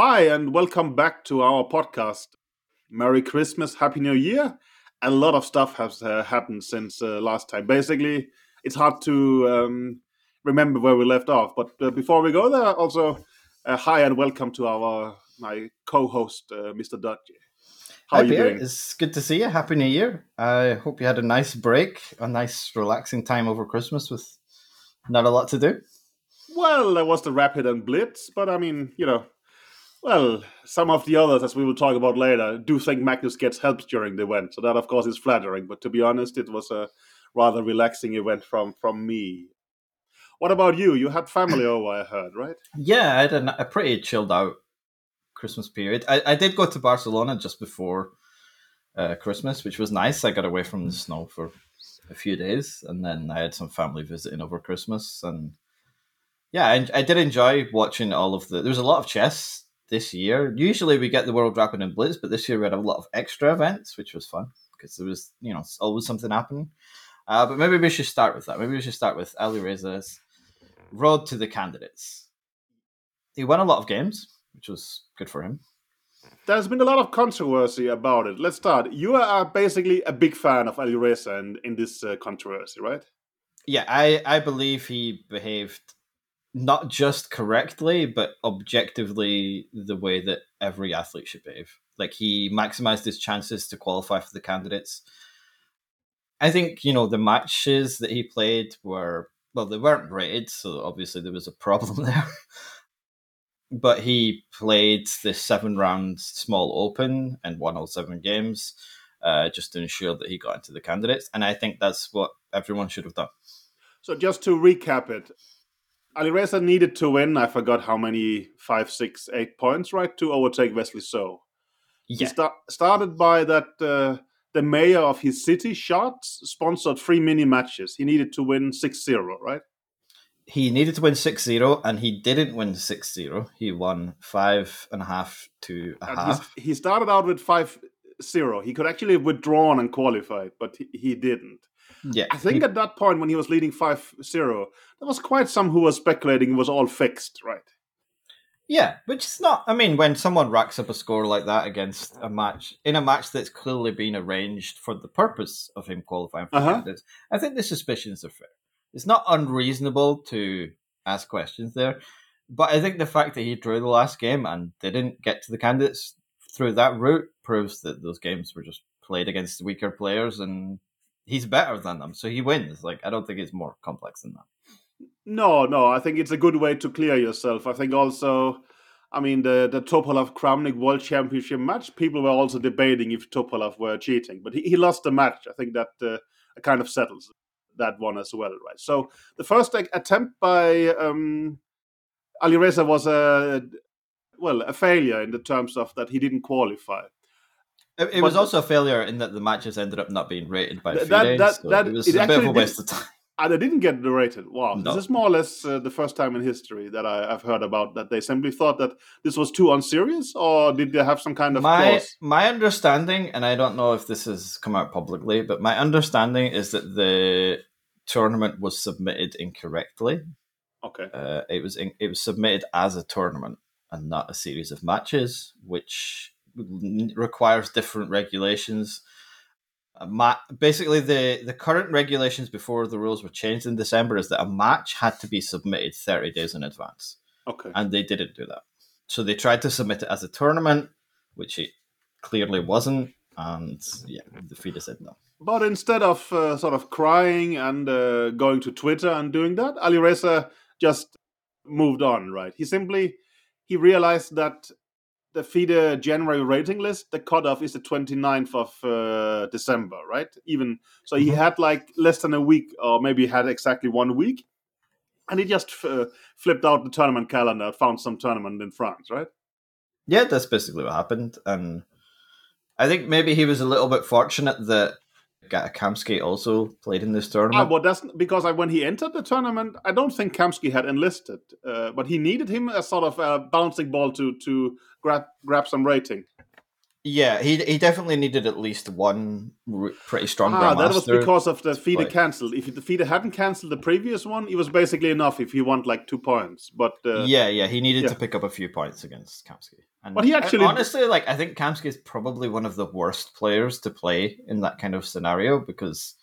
Hi, and welcome back to our podcast. Merry Christmas, Happy New Year. A lot of stuff has uh, happened since uh, last time. Basically, it's hard to um, remember where we left off. But uh, before we go there, also uh, hi and welcome to our my co-host, uh, Mr. Dutch. How Hi, are you doing? It's good to see you. Happy New Year. I hope you had a nice break, a nice relaxing time over Christmas with not a lot to do. Well, there was the Rapid and Blitz, but I mean, you know, well, some of the others, as we will talk about later, do think Magnus gets help during the event. So that, of course, is flattering. But to be honest, it was a rather relaxing event from from me. What about you? You had family over, I heard, right? Yeah, I had a, a pretty chilled out Christmas period. I, I did go to Barcelona just before uh, Christmas, which was nice. I got away from the snow for a few days, and then I had some family visiting over Christmas, and yeah, I, I did enjoy watching all of the. There was a lot of chess this year. Usually we get the World Rapid and Blitz, but this year we had a lot of extra events, which was fun because there was you know always something happening. Uh, but maybe we should start with that. Maybe we should start with Alireza's road to the candidates. He won a lot of games, which was good for him. There's been a lot of controversy about it. Let's start. You are basically a big fan of Alireza in, in this uh, controversy, right? Yeah, I, I believe he behaved not just correctly, but objectively the way that every athlete should behave. Like he maximized his chances to qualify for the candidates. I think, you know, the matches that he played were, well, they weren't rated, so obviously there was a problem there. but he played the seven round small open and won all seven games uh, just to ensure that he got into the candidates. And I think that's what everyone should have done. So just to recap it, Alireza needed to win. I forgot how many five, six, eight points, right, to overtake Wesley So. Yeah. He sta- started by that uh, the mayor of his city, Chartres, sponsored three mini matches. He needed to win 6 0, right? He needed to win 6 0, and he didn't win 6 0. He won five and a half to a and half. He started out with 5 0. He could actually have withdrawn and qualified, but he, he didn't. Yeah, I think he, at that point when he was leading 5-0, there was quite some who were speculating it was all fixed, right? Yeah, which is not. I mean, when someone racks up a score like that against a match in a match that's clearly been arranged for the purpose of him qualifying for uh-huh. candidates, I think the suspicions are fair. It's not unreasonable to ask questions there, but I think the fact that he drew the last game and didn't get to the candidates through that route proves that those games were just played against weaker players and he's better than them, so he wins. Like I don't think it's more complex than that. No, no, I think it's a good way to clear yourself. I think also, I mean, the the Topalov Kramnik World Championship match, people were also debating if Topalov were cheating, but he, he lost the match. I think that uh, kind of settles that one as well, right? So the first attempt by um, Alireza was a well a failure in the terms of that he didn't qualify. It, it was also a failure in that the matches ended up not being rated by. That, that, so that, it was it a bit of a waste did, of time. And they didn't get the rated. Wow, no. this is more or less uh, the first time in history that I, have heard about that. They simply thought that this was too unserious, or did they have some kind of my clause? my understanding, and I don't know if this has come out publicly, but my understanding is that the tournament was submitted incorrectly. Okay, uh, it was in, it was submitted as a tournament and not a series of matches, which requires different regulations. Ma- basically, the, the current regulations before the rules were changed in December is that a match had to be submitted 30 days in advance. Okay. And they didn't do that. So they tried to submit it as a tournament, which it clearly wasn't. And yeah, the FIDE said no. But instead of uh, sort of crying and uh, going to Twitter and doing that, Ali Reza just moved on, right? He simply he realized that the FIDE January rating list, the cutoff is the 29th of uh, December, right? Even so, he mm-hmm. had like less than a week, or maybe had exactly one week, and he just uh, flipped out the tournament calendar, found some tournament in France, right? Yeah, that's basically what happened, and I think maybe he was a little bit fortunate that Kamsky also played in this tournament. Ah, well, that's because I, when he entered the tournament, I don't think Kamsky had enlisted, uh, but he needed him as sort of a bouncing ball to to grab grab some rating. Yeah, he he definitely needed at least one r- pretty strong. Ah, that was because of the FIDE cancelled. If the FIDE hadn't cancelled the previous one, it was basically enough if he won like two points. But uh, yeah, yeah, he needed yeah. to pick up a few points against Kamsky. And But he actually- honestly, like, I think Kamsky is probably one of the worst players to play in that kind of scenario because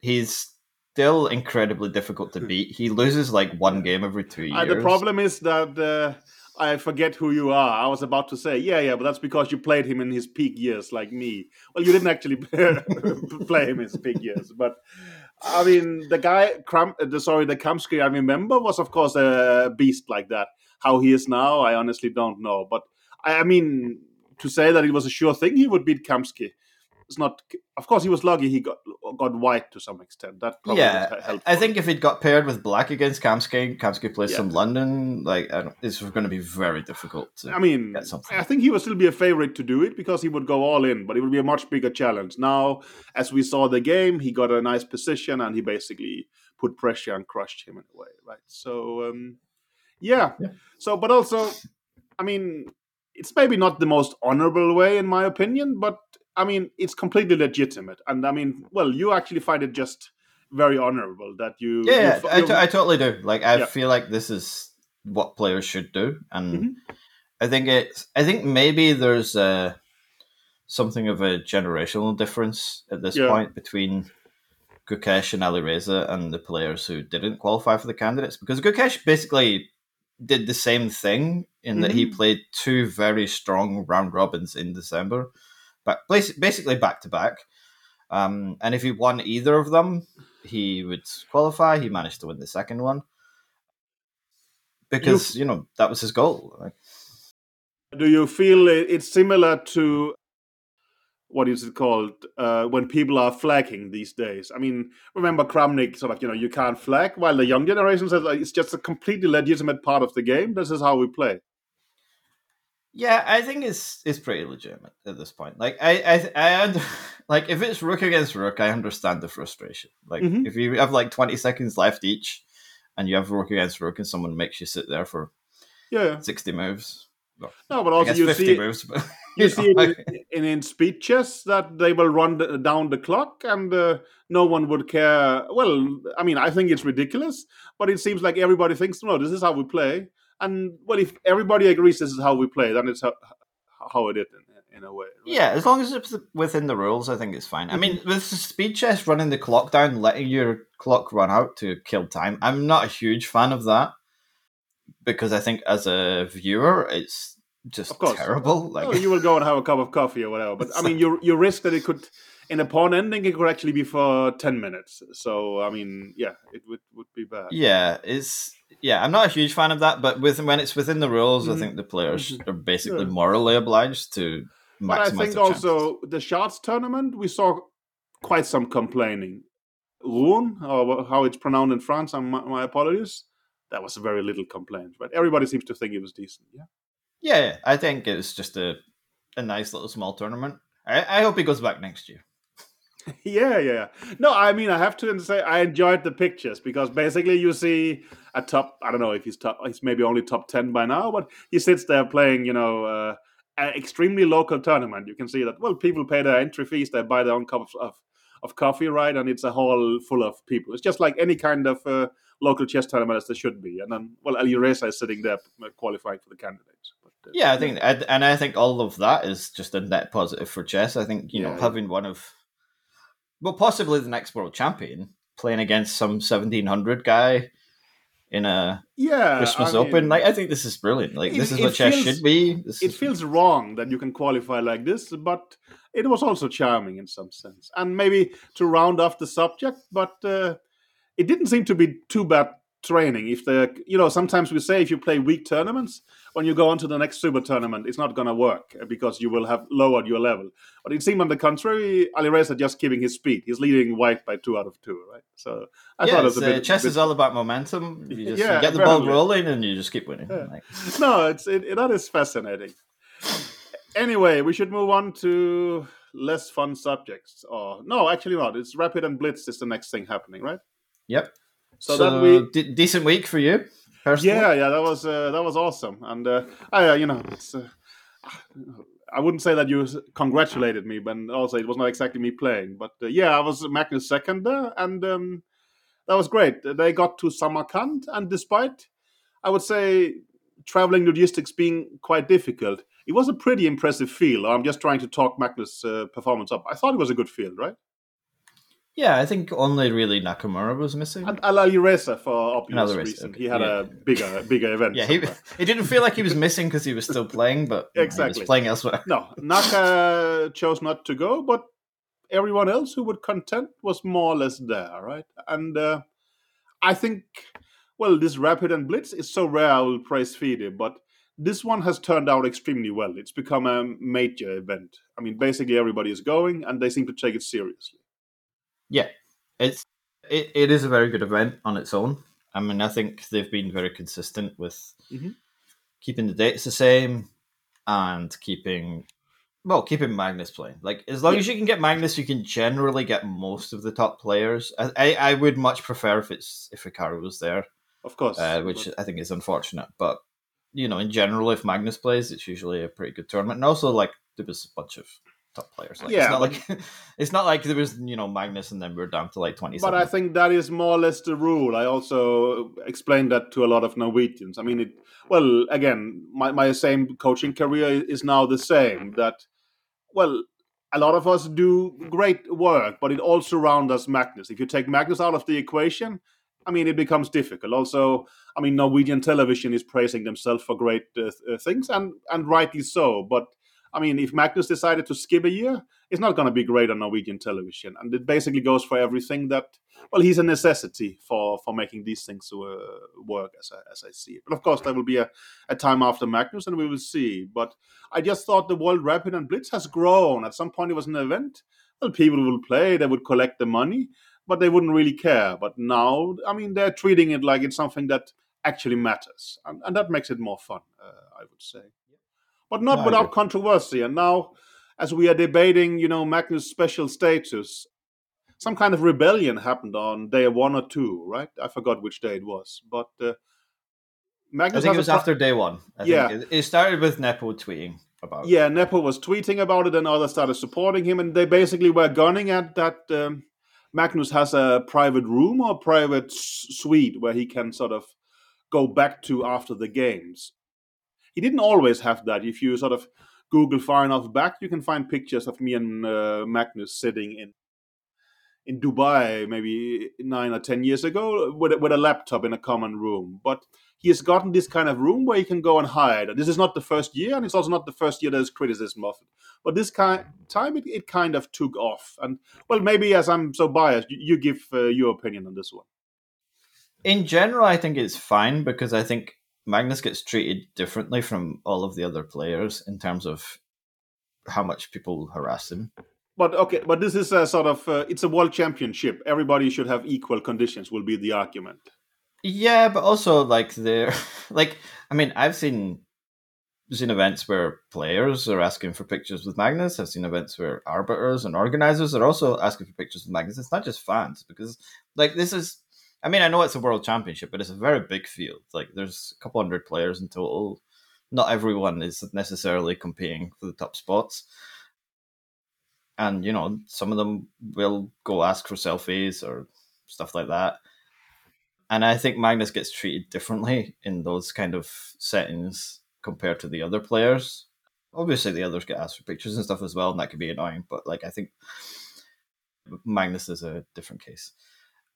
he's still incredibly difficult to beat. He loses like one game every two years. uh, the problem is that uh, I forget who you are. I was about to say, yeah, yeah, but that's because you played him in his peak years, like me. Well, you didn't actually play him in his peak years, but I mean, the guy, Kram, uh, the sorry, the Kamsky I remember was, of course, a beast like that. How he is now, I honestly don't know. But I, I mean, to say that it was a sure thing he would beat Kamsky. It's not. Of course, he was lucky. He got got white to some extent. That probably yeah. I think if he'd got paired with Black against Kamsky, Kamsky plays Yeah. some London, like I don't, this was going to be very difficult. To, I mean. I think he would still be a favorite to do it because he would go all in, but it would be a much bigger challenge. Now, as we saw the game, he got a nice position and he basically put pressure and crushed him in a way, right? So, um, yeah. Yeah. So, but also, I mean, it's maybe not the most honorable way, in my opinion, but I mean, it's completely legitimate. And I mean, well, you actually find it just very honorable that you. yeah, you yeah, I, t- I totally do. Like, I Yeah. feel like this is what players should do, and Mhm. I think it's. I think maybe there's a something of a generational difference at this Yeah. point between Gukesh and Alireza and the players who didn't qualify for the candidates because Gukesh basically did the same thing in that he Mhm. played two very strong round robins in December, but basically back to back. Um, and if he won either of them, he would qualify. He managed to win the second one because you know that was his goal. Do you feel it's similar to what is it called uh, when people are flagging these days? I mean, remember Kramnik sort of, you know, you can't flag, while the young generation says like, it's just a completely legitimate part of the game. This is how we play. Yeah, I think it's it's pretty legitimate at this point. Like I I I und- like if it's rook against rook, I understand the frustration. Like Mhm. if you have like twenty seconds left each, and you have rook against rook, and someone makes you sit there for Yeah. sixty moves. No, but also you see, moves. But, you know, see like- in, in speed chess that they will run the, down the clock and uh, no one would care. Well, I mean, I think it's ridiculous, but it seems like everybody thinks, no, this is how we play. And well, if everybody agrees this is how we play, then it's how, how it is in, in a way. right? Yeah, as long as it's within the rules, I think it's fine. I mean, with the speed chess running the clock down, letting your clock run out to kill time, I'm not a huge fan of that because I think as a viewer, it's just Of course. terrible. Like, you will go and have a cup of coffee or whatever. But I mean, you you risk that it could, in a pawn ending, it could actually be for ten minutes. So I mean, yeah, it would would be bad. yeah, it's yeah. I'm not a huge fan of that, but with when it's within the rules, I Mhm. think the players Mhm. are basically Yeah. morally obliged to maximize. But I think chances. also the Chartres tournament, we saw quite some complaining. Rouen, or how it's pronounced in France, and my, my apologies. That was very little complaint, but everybody seems to think it was decent. Yeah. yeah, yeah, I think it was just a a nice little small tournament. I, I hope he goes back next year. yeah, yeah. No, I mean, I have to say I enjoyed the pictures because basically you see a top. I don't know if he's top. He's maybe only top ten by now, but he sits there playing. You know, uh, an extremely local tournament. You can see that. Well, people pay their entry fees. They buy their own cup of, of, of coffee, right? And it's a hall full of people. It's just like any kind of uh, local chess tournament as there should be. And then, well, Ali Reza is sitting there uh, qualifying for the candidates. But, uh, Yeah, I think, and I think all of that is just a net positive for chess. I think you know Yeah. having one of, well, possibly the next world champion playing against some seventeen hundred guy in a yeah, Christmas I Open, like I think this is brilliant. Like It- this is what chess feels- should be. This it feels wrong that you can qualify like this, but it was also charming in some sense. And maybe to round off the subject, but uh, it didn't seem to be too bad training. If the you know sometimes we say if you play weak tournaments, when you go on to the next super tournament, it's not going to work uh, because you will have lowered your level. But it seemed on the contrary, Alireza just keeping his speed. He's leading white by two out of two, right? So I yeah, thought it was a uh, bit. chess bit- is all about momentum. You just you get the ball rolling and you just keep winning. Yeah. Like, no, it's it, it- that is fascinating. Anyway, we should move on to less fun subjects. Or no, actually not. It's rapid and blitz is the next thing happening, right? yep. So, So, that we de- decent week for you, personally. yeah yeah that was uh, that was awesome and uh, I uh, you know it's uh, I wouldn't say that you congratulated me, but also it was not exactly me playing. But uh, yeah, I was Magnus second there, and um, that was great. They got to Samarkand, and despite, I would say, traveling logistics being quite difficult, it was a pretty impressive field. I'm just trying to talk Magnus' uh, performance up. I thought it was a good field, right? Yeah, I think only really Nakamura was missing. And Alireza for obvious reason. He had yeah. a bigger bigger event. yeah, he, it didn't feel like he was missing because he was still playing, but exactly know, he was playing elsewhere. No, Naka chose not to go, but everyone else who would contend was more or less there, right? And uh, I think, well, this Rapid and Blitz is so rare. I will praise FIDE, but this one has turned out extremely well. It's become a major event. I mean, basically everybody is going, and they seem to take it seriously. Yeah, it's it, it is a very good event on its own. I mean, I think they've been very consistent with mm-hmm. keeping the dates the same and keeping well, keeping Magnus playing. Like as long yeah. as you can get Magnus, you can generally get most of the top players. I, I, I would much prefer if it's if Hikaru was there, of course, uh, which I think is unfortunate. But you know, in general, if Magnus plays, it's usually a pretty good tournament. And also, like there was a bunch of top players. Like, yeah, it's not like it's not like there was you know Magnus and then we are down to like twenty. But I think that is more or less the rule. I also explained that to a lot of Norwegians. I mean, it well again, my my same coaching career is now the same. That well. A lot of us do great work, but it all surrounds us Magnus. If you take Magnus out of the equation, I mean, it becomes difficult. Also, I mean, Norwegian television is praising themselves for great uh, things, and and rightly so. But I mean, if Magnus decided to skip a year, it's not going to be great on Norwegian television. And it basically goes for everything that, well, he's a necessity for, for making these things uh, work as I, as I see it. But of course, there will be a, a time after Magnus and we will see. But I just thought the World Rapid and Blitz has grown. At some point, it was an event. Well, people will play, they would collect the money, but they wouldn't really care. But now, I mean, they're treating it like it's something that actually matters. And, and that makes it more fun, uh, I would say but not no, without controversy. And now, as we are debating, you know, Magnus' special status, some kind of rebellion happened on day one or two, right? I forgot which day it was, but uh, Magnus. I think it was pro- after day one. I yeah, it, it started with Nepo tweeting about. Yeah, Nepo was tweeting about it, and others started supporting him, and they basically were gunning at that. Um, Magnus has a private room or private suite where he can sort of go back to after the games he didn't always have that. If you sort of Google far enough back, you can find pictures of me and uh, Magnus sitting in in Dubai maybe nine or ten years ago with, with a laptop in a common room. But he has gotten this kind of room where he can go and hide. And this is not the first year, and it's also not the first year there's criticism of it. But this kind time, it, it kind of took off. And well, maybe as I'm so biased, you, you give uh, your opinion on this one. In general, I think it's fine because I think Magnus gets treated differently from all of the other players in terms of how much people harass him. But okay, but this is a sort of uh, it's a world championship. Everybody should have equal conditions. Will be the argument. Yeah, but also like there, like I mean, I've seen seen events where players are asking for pictures with Magnus. I've seen events where arbiters and organizers are also asking for pictures with Magnus. It's not just fans because like this is I mean, I know it's a world championship, but it's a very big field. Like, there's a couple hundred players in total. Not everyone is necessarily competing for the top spots. And, you know, some of them will go ask for selfies or stuff like that. And I think Magnus gets treated differently in those kind of settings compared to the other players. Obviously, the others get asked for pictures and stuff as well, and that could be annoying. But, like, I think Magnus is a different case.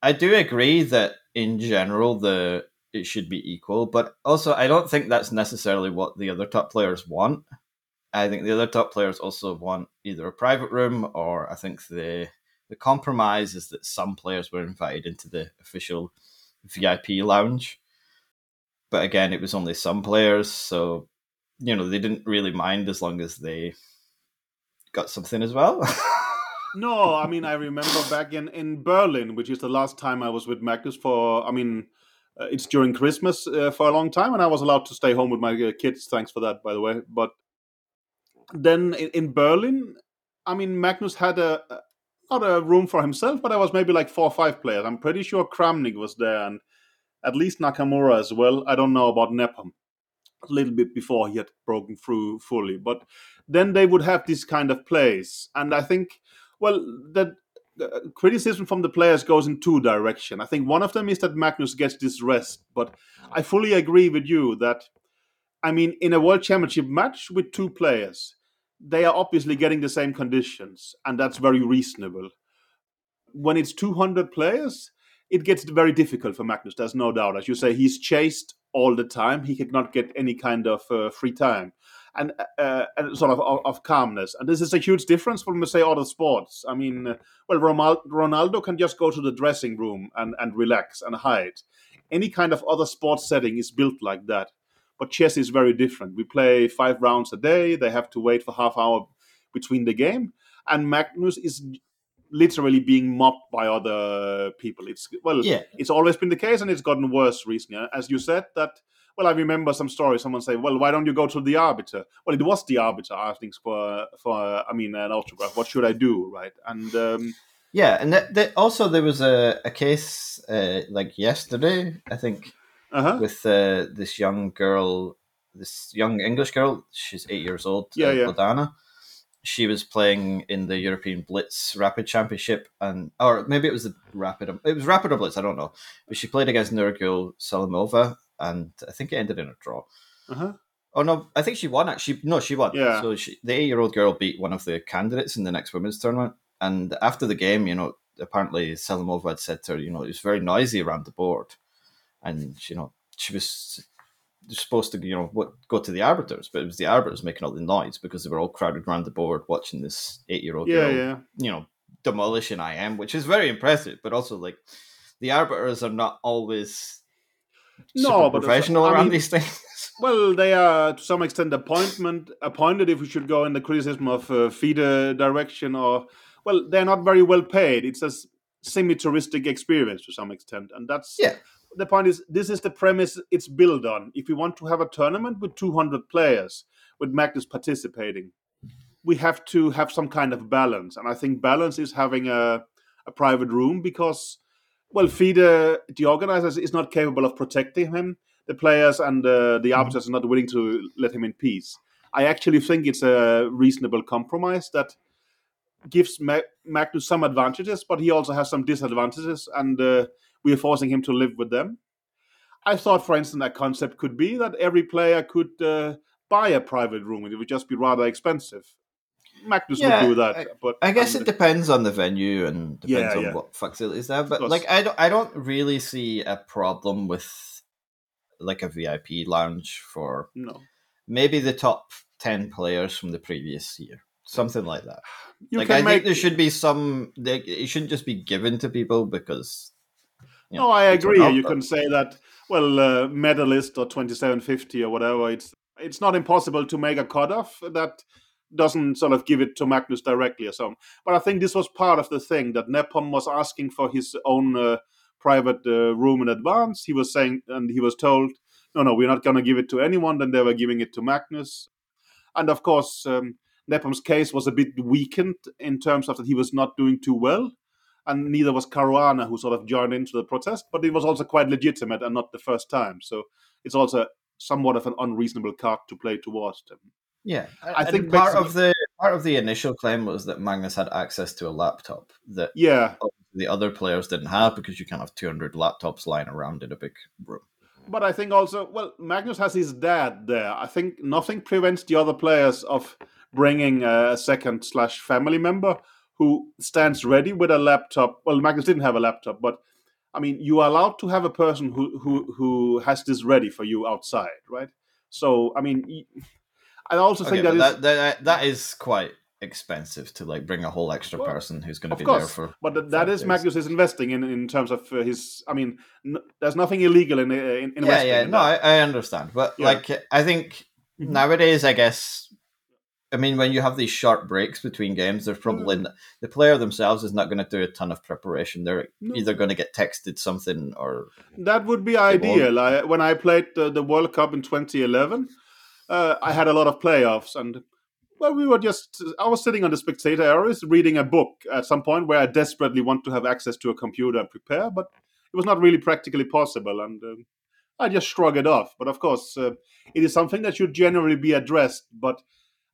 I do agree that in general the it should be equal, but also I don't think that's necessarily what the other top players want. I think the other top players also want either a private room or I think the the compromise is that some players were invited into the official VIP lounge. But again, it was only some players, so you know, they didn't really mind as long as they got something as well. no, I mean I remember back in in Berlin, which is the last time I was with Magnus for. I mean, uh, it's during Christmas uh, for a long time, and I was allowed to stay home with my uh, kids. Thanks for that, by the way. But then in, in Berlin, I mean, Magnus had a, a not a room for himself, but there was maybe like four or five players. I'm pretty sure Kramnik was there, and at least Nakamura as well. I don't know about Nepham. a little bit before he had broken through fully. But then they would have this kind of plays, and I think, well, the criticism from the players goes in two directions. I think one of them is that Magnus gets this rest, but I fully agree with you that, I mean, in a World Championship match with two players, they are obviously getting the same conditions, and that's very reasonable. When it's 200 players, it gets very difficult for Magnus. There's no doubt. As you say, he's chased all the time. He cannot get any kind of uh, free time and, uh, and sort of, of, of calmness. And this is a huge difference from say other sports. I mean, uh, well, Ronaldo can just go to the dressing room and, and relax and hide. Any kind of other sports setting is built like that. But chess is very different. We play five rounds a day. They have to wait for half hour between the game. And Magnus is literally being mobbed by other people. It's well, yeah. it's always been the case, and it's gotten worse recently. As you said, that well, I remember some stories. Someone say, "Well, why don't you go to the arbiter?" Well, it was the arbiter asking for for I mean an autograph. What should I do, right? And um, yeah, and that, that also there was a a case uh, like yesterday, I think, uh-huh. with uh, this young girl, this young English girl. She's eight years old. Yeah, uh, yeah. Bodhana she was playing in the European Blitz Rapid Championship, and or maybe it was the Rapid. It was Rapid or Blitz, I don't know. But she played against Nurgul Salimova, and I think it ended in a draw. Uh-huh. Oh no, I think she won. Actually, no, she won. Yeah. So she, the eight-year-old girl beat one of the candidates in the next women's tournament, and after the game, you know, apparently Salimova had said to her, you know, it was very noisy around the board, and you know, she was supposed to, you know, what, go to the arbiters, but it was the arbiters making all the noise because they were all crowded around the board watching this eight-year-old yeah, girl, yeah. you know, demolish an IM, which is very impressive. But also, like, the arbiters are not always no, but professional also, around mean, these things. Well, they are to some extent appointment appointed if we should go in the criticism of uh, FIDE direction or well, they're not very well paid. It's a semi-touristic experience to some extent, and that's yeah the point is this is the premise it's built on. If we want to have a tournament with 200 players, with Magnus participating, we have to have some kind of balance. And I think balance is having a, a private room because, well, FIDE, the organizers, is not capable of protecting him. The players and uh, the mm-hmm. arbiters are not willing to let him in peace. I actually think it's a reasonable compromise that gives Magnus some advantages, but he also has some disadvantages. And uh, we are forcing him to live with them. I thought, for instance, that concept could be that every player could uh, buy a private room, and it would just be rather expensive. Magnus yeah, would do that, I, but I guess it depends on the venue and depends yeah, on what facilities there. But like, I don't, I don't really see a problem with like a VIP lounge for no. maybe the top ten players from the previous year, something like that. You like, I make... think there should be some. it shouldn't just be given to people because you know, no, I agree. You can say that. Well, uh, medalist or twenty seven fifty or whatever. It's it's not impossible to make a cutoff that doesn't sort of give it to Magnus directly or something. But I think this was part of the thing that Nephom was asking for his own uh, private uh, room in advance. He was saying, and he was told, no, no, we're not going to give it to anyone. Then they were giving it to Magnus. And of course, um, Nephom's case was a bit weakened in terms of that he was not doing too well and neither was Caruana, who sort of joined into the protest, but it was also quite legitimate and not the first time. So it's also somewhat of an unreasonable card to play towards them. Yeah, I and think part of the part of the initial claim was that Magnus had access to a laptop that yeah the other players didn't have because you can't have 200 laptops lying around in a big room. But I think also, well, Magnus has his dad there. I think nothing prevents the other players of bringing a second slash family member who stands ready with a laptop. Well, Magnus didn't have a laptop, but I mean, you are allowed to have a person who who who has this ready for you outside, right? So, I mean, I also okay, think that, that, that that is quite expensive to like bring a whole extra well, person who's going to be course, there for. But that, that is days. Magnus is investing in in terms of uh, his. I mean, n- there's nothing illegal in, in, in yeah, yeah. no, I, I, understand, but yeah. like I think mm-hmm. nowadays, I guess I mean, when you have these short breaks between games, there's probably mm. the player themselves is not going to do a ton of preparation. They're no. either going to get texted something or that would be ideal. I, when I played the, the, World Cup in 2011, uh, I had a lot of playoffs, and well, we were just I was sitting on the spectator areas reading a book at some point where I desperately want to have access to a computer and prepare, but it was not really practically possible. And um, I just shrug it off. But of course, uh, it is something that should generally be addressed. But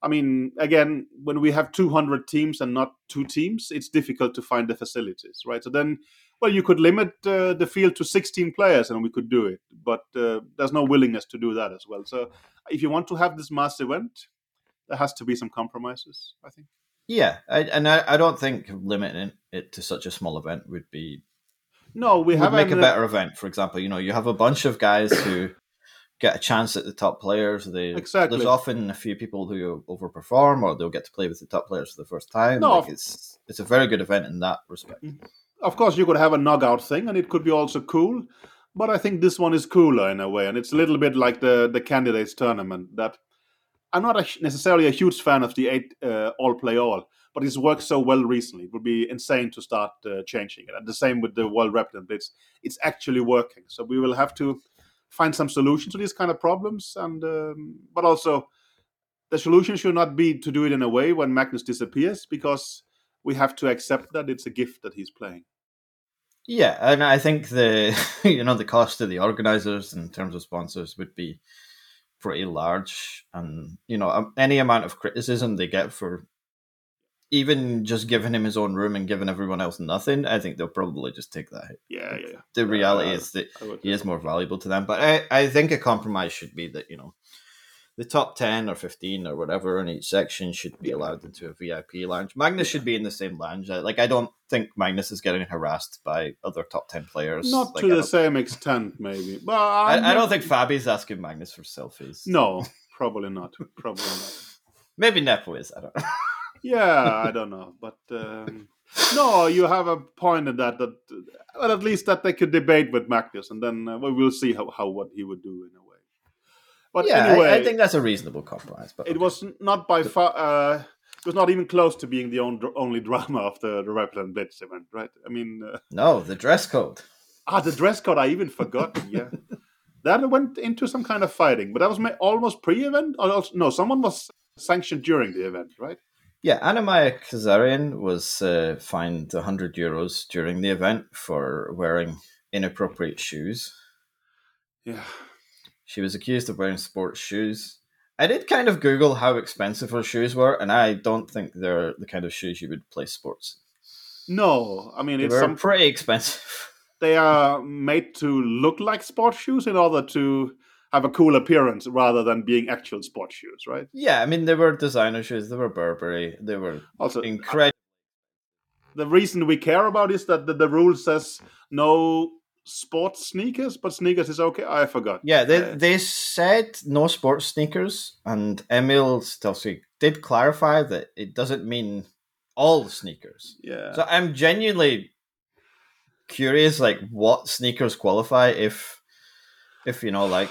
I mean, again, when we have 200 teams and not two teams, it's difficult to find the facilities, right? So then, well, you could limit uh, the field to 16 players and we could do it. But uh, there's no willingness to do that as well. So if you want to have this mass event, there has to be some compromises, I think. Yeah, I, and I, I don't think limiting it to such a small event would be no, we have make a better event. For example, you know, you have a bunch of guys who get a chance at the top players. They Exactly. There's often a few people who overperform, or they'll get to play with the top players for the first time. No, like it's it's a very good event in that respect. of course you could have a knockout thing and it could be also cool but i think this one is cooler in a way and it's a little bit like the the candidates tournament that i'm not a, necessarily a huge fan of the eight uh, all play all but it's worked so well recently it would be insane to start uh, changing it and the same with the world Rapid and blitz it's actually working so we will have to find some solutions to these kind of problems and um, but also the solution should not be to do it in a way when magnus disappears because we have to accept that it's a gift that he's playing. Yeah, and I think the you know the cost to the organizers in terms of sponsors would be pretty large, and you know um, any amount of criticism they get for even just giving him his own room and giving everyone else nothing, I think they'll probably just take that. Yeah, yeah. The reality Uh, is that he is more valuable to them, but I, I think a compromise should be that you know the top 10 or 15 or whatever in each section should be allowed into a VIP lounge. Magnus should be in the same lounge. I- Like, I don't think Magnus is getting harassed by other top 10 players. Not Like, to the same extent, maybe. But I, I don't think Fabi's asking Magnus for selfies. No, probably not. Probably not. Maybe Nepo is. I don't know. Yeah, I don't know, but um, no, you have a point in that. That well, at least that they could debate with Magnus, and then uh, we will see how, how what he would do in a way. But yeah, I- anyway, I, think that's a reasonable compromise. But it was not by far. Uh, it was not even close to being the on, only drama of the the Rapid and Blitz event, right? I mean, uh, no, the dress code. ah, the dress code I even forgot. Yeah, that went into some kind of fighting, but that was almost pre-event. Or also, no, someone was sanctioned during the event, right? Yeah, Anna-Maja Kazarian was uh, fined 100 euros during the event for wearing inappropriate shoes. Yeah. She was accused of wearing sports shoes. I did kind of Google how expensive her shoes were, and I don't think they're the kind of shoes you would play sports. No, I mean They it's were some pretty expensive. they are made to look like sports shoes in order to have a cool appearance rather than being actual sports shoes, right? yeah, I mean, they were designer shoes. They were Burberry. They were Also, incredible. the reason we care about is that the, the rule says no sports sneakers, but sneakers is okay. I forgot. Yeah, they, Uh, they said no sports sneakers, and Emil Sutovsky did clarify that it doesn't mean all sneakers. yeah. So I'm genuinely curious, like what sneakers qualify if, if you know, like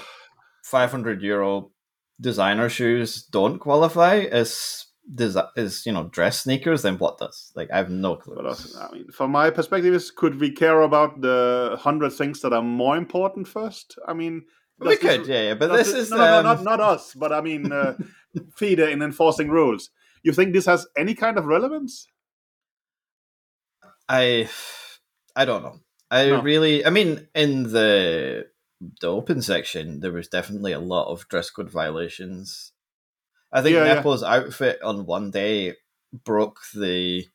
500 euro designer shoes don't qualify as desi- as you know dress sneakers, then what does? Like I have no clue. But also, I mean, from my perspective, is could we care about the hundred things that are more important first? I mean, we does this- could, yeah, yeah, but does this is no, no, um, no, not not us, but I mean, uh, FIDE in enforcing rules. You think this has any kind of relevance? I I don't know. I No. really I mean in the the open section there was definitely a lot of dress code violations. I think Yeah, yeah. Outfit on one day broke the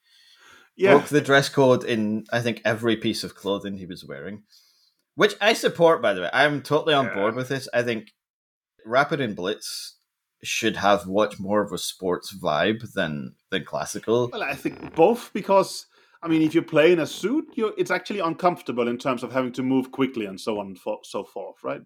Yeah, broke the dress code in I think every piece of clothing he was wearing. Which I support by the way. I'm totally on board with this. I think Rapid and Blitz should have much more of a sports vibe than than classical. Well, I think both because I mean, if you play in a suit, you it's actually uncomfortable in terms of having to move quickly and so on and fo- so forth, right?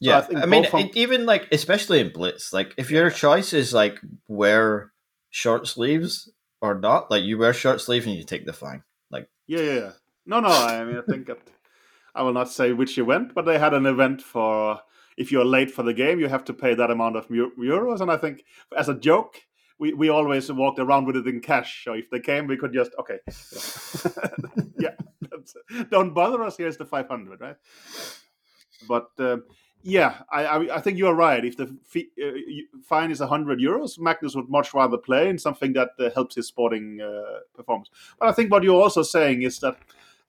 Yeah, I think I, mean, from- it, even like especially in Blitz, like if your choice is like wear short sleeves or not, like you wear short sleeves and you take the fine. Like Yeah, yeah, yeah. No, no. I mean, I think that I will not say which event, but they had an event for if you're late for the game, you have to pay that amount of eu- euros. And I think as a joke, we, we always walked around with it in cash. So if they came, we could just okay, yeah, don't bother us. Here's the five hundred, right? But um, yeah, I, I I think you are right. If the fee, uh, fine is hundred euros, Magnus would much rather play in something that uh, helps his sporting uh, performance. But I think what you're also saying is that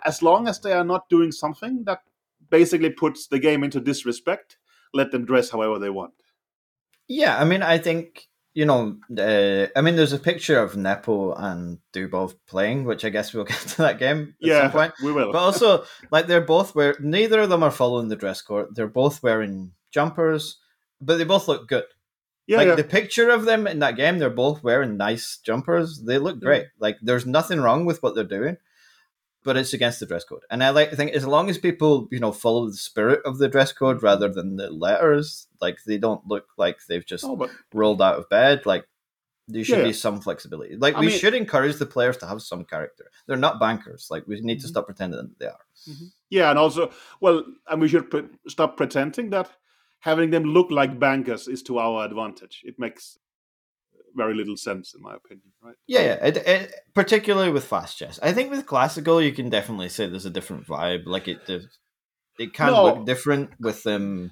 as long as they are not doing something that basically puts the game into disrespect. Let them dress however they want. Yeah, I mean, I think you know, uh, I mean, there's a picture of Nepo and Dubov playing, which I guess we'll get to that game at yeah, some point. we will. But also, like, they're both wear. Neither of them are following the dress code. They're both wearing jumpers, but they both look good. yeah, like yeah. the picture of them in that game, they're both wearing nice jumpers. They look great. Like there's nothing wrong with what they're doing, but it's against the dress code. And I like to think as long as people, you know, follow the spirit of the dress code rather than the letters, like they don't look like they've just Oh, but rolled out of bed. Like there should Yeah. be some flexibility. Like I we mean- should encourage the players to have some character. They're not bankers. Like we need to Mhm. stop pretending that they are. yeah, and also, well, and we should pre- stop pretending that having them look like bankers is to our advantage. It makes very little sense, in my opinion. Right? Yeah, yeah. It, it, particularly with fast chess, I think with classical, you can definitely say there's a different vibe. Like it, it, it can No. look different with them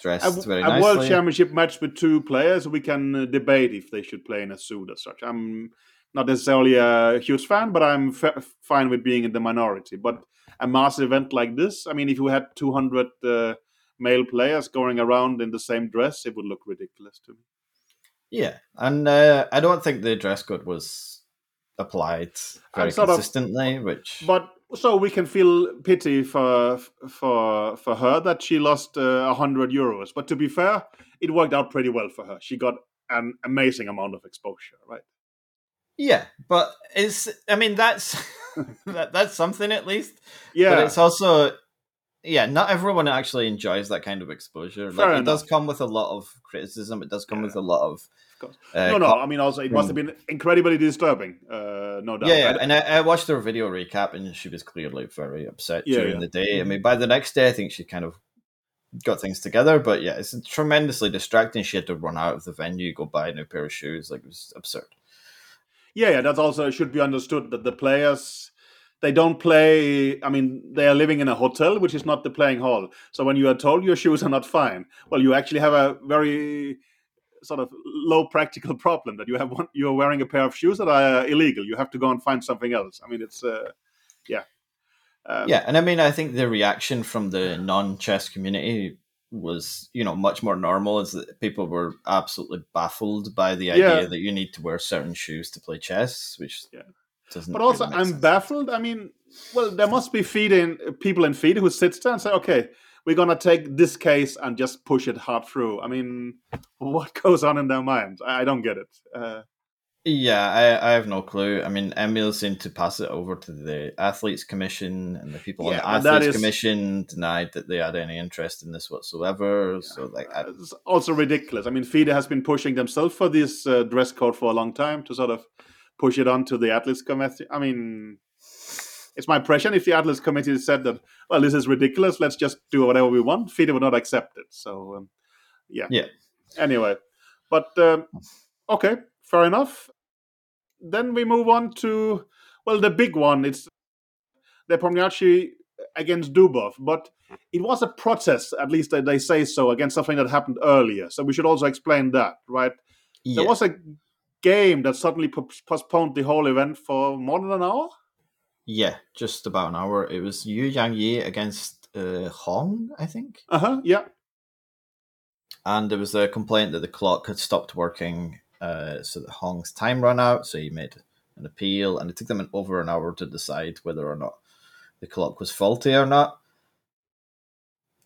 dressed a, very a world championship match with two players, we can uh, debate if they should play in a suit as such. I'm not necessarily a huge fan, but I'm f- fine with being in the minority. But a mass event like this, I mean, if you had 200 uh, male players going around in the same dress, it would look ridiculous to me. Yeah, and uh, I don't think the dress code was applied very sort of- consistently. which But so we can feel pity for for for her that she lost a uh, hundred euros. But to be fair, it worked out pretty well for her. She got an amazing amount of exposure, right? yeah, but it's I mean that's that, that's something at least. Yeah, But it's also yeah, not everyone actually enjoys that kind of exposure. Fair like it does come with a lot of criticism. It does come Yeah. with a lot of uh, no, no. I mean, also it must have been incredibly disturbing. Uh, no doubt. Yeah, yeah, I- and I, I watched her video recap, and she was clearly very upset Yeah, during the day. I mean, by the next day, I think she kind of got things together. But yeah, it's tremendously distracting. She had to run out of the venue, go buy a new pair of shoes. Like it was absurd. yeah, yeah. That's also should be understood that the players they don't play. I mean, they are living in a hotel, which is not the playing hall. So when you are told your shoes are not fine, well, you actually have a very sort of low practical problem that you have one, you are wearing a pair of shoes that are illegal. You have to go and find something else. I mean, it's uh, yeah, um, Yeah, and I mean, I think the reaction from the non-chess community was, you know, much more normal. Is that people were absolutely baffled by the idea Yeah. that you need to wear certain shoes to play chess, which Yeah. Doesn't. But also, really I'm sense. baffled. I mean, well, there must be feeding people in FIDE who sits there and say, "Okay, we're gonna take this case and just push it hard through." I mean, what goes on in their minds? I, don't get it. Uh, Yeah, I, I have no clue. I mean, Emil seemed to pass it over to the Athletes Commission, and the people Yeah, on the Athletes is- Commission denied that they had any interest in this whatsoever. So, like, I, it's also ridiculous. I mean, FIDE has been pushing themselves for this uh, dress code for a long time to sort of push it on to the Athletes committee. I mean, it's my impression if the Athletes committee said that, well, this is ridiculous, let's just do whatever we want, FIDE would not accept it. So, um, yeah. Yeah. Anyway, but um, okay, fair enough. Then we move on to, well, the big one. It's the Pomniachi against Dubov, but it was a protest, at least they- they say so, against something that happened earlier. So we should also explain that, right? yeah. There was a game that suddenly postponed the whole event for more than an hour. yeah, just about an hour. It was Yu Yang Yi against uh, Hong, I think. Uh huh. Yeah. and there was a complaint that the clock had stopped working, uh, so that Hong's time ran out. So he made an appeal, and it took them an, over an hour to decide whether or not the clock was faulty or not.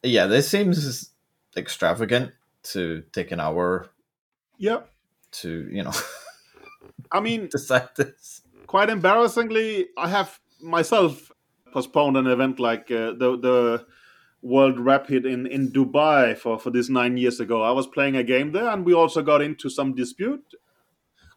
Yeah, this seems extravagant to take an hour Yeah. To you know I mean, decide this. quite embarrassingly, I have myself postponed an event like uh, the the World Rapid in in Dubai for for this nine years ago. I was playing a game there, and we also got into some dispute.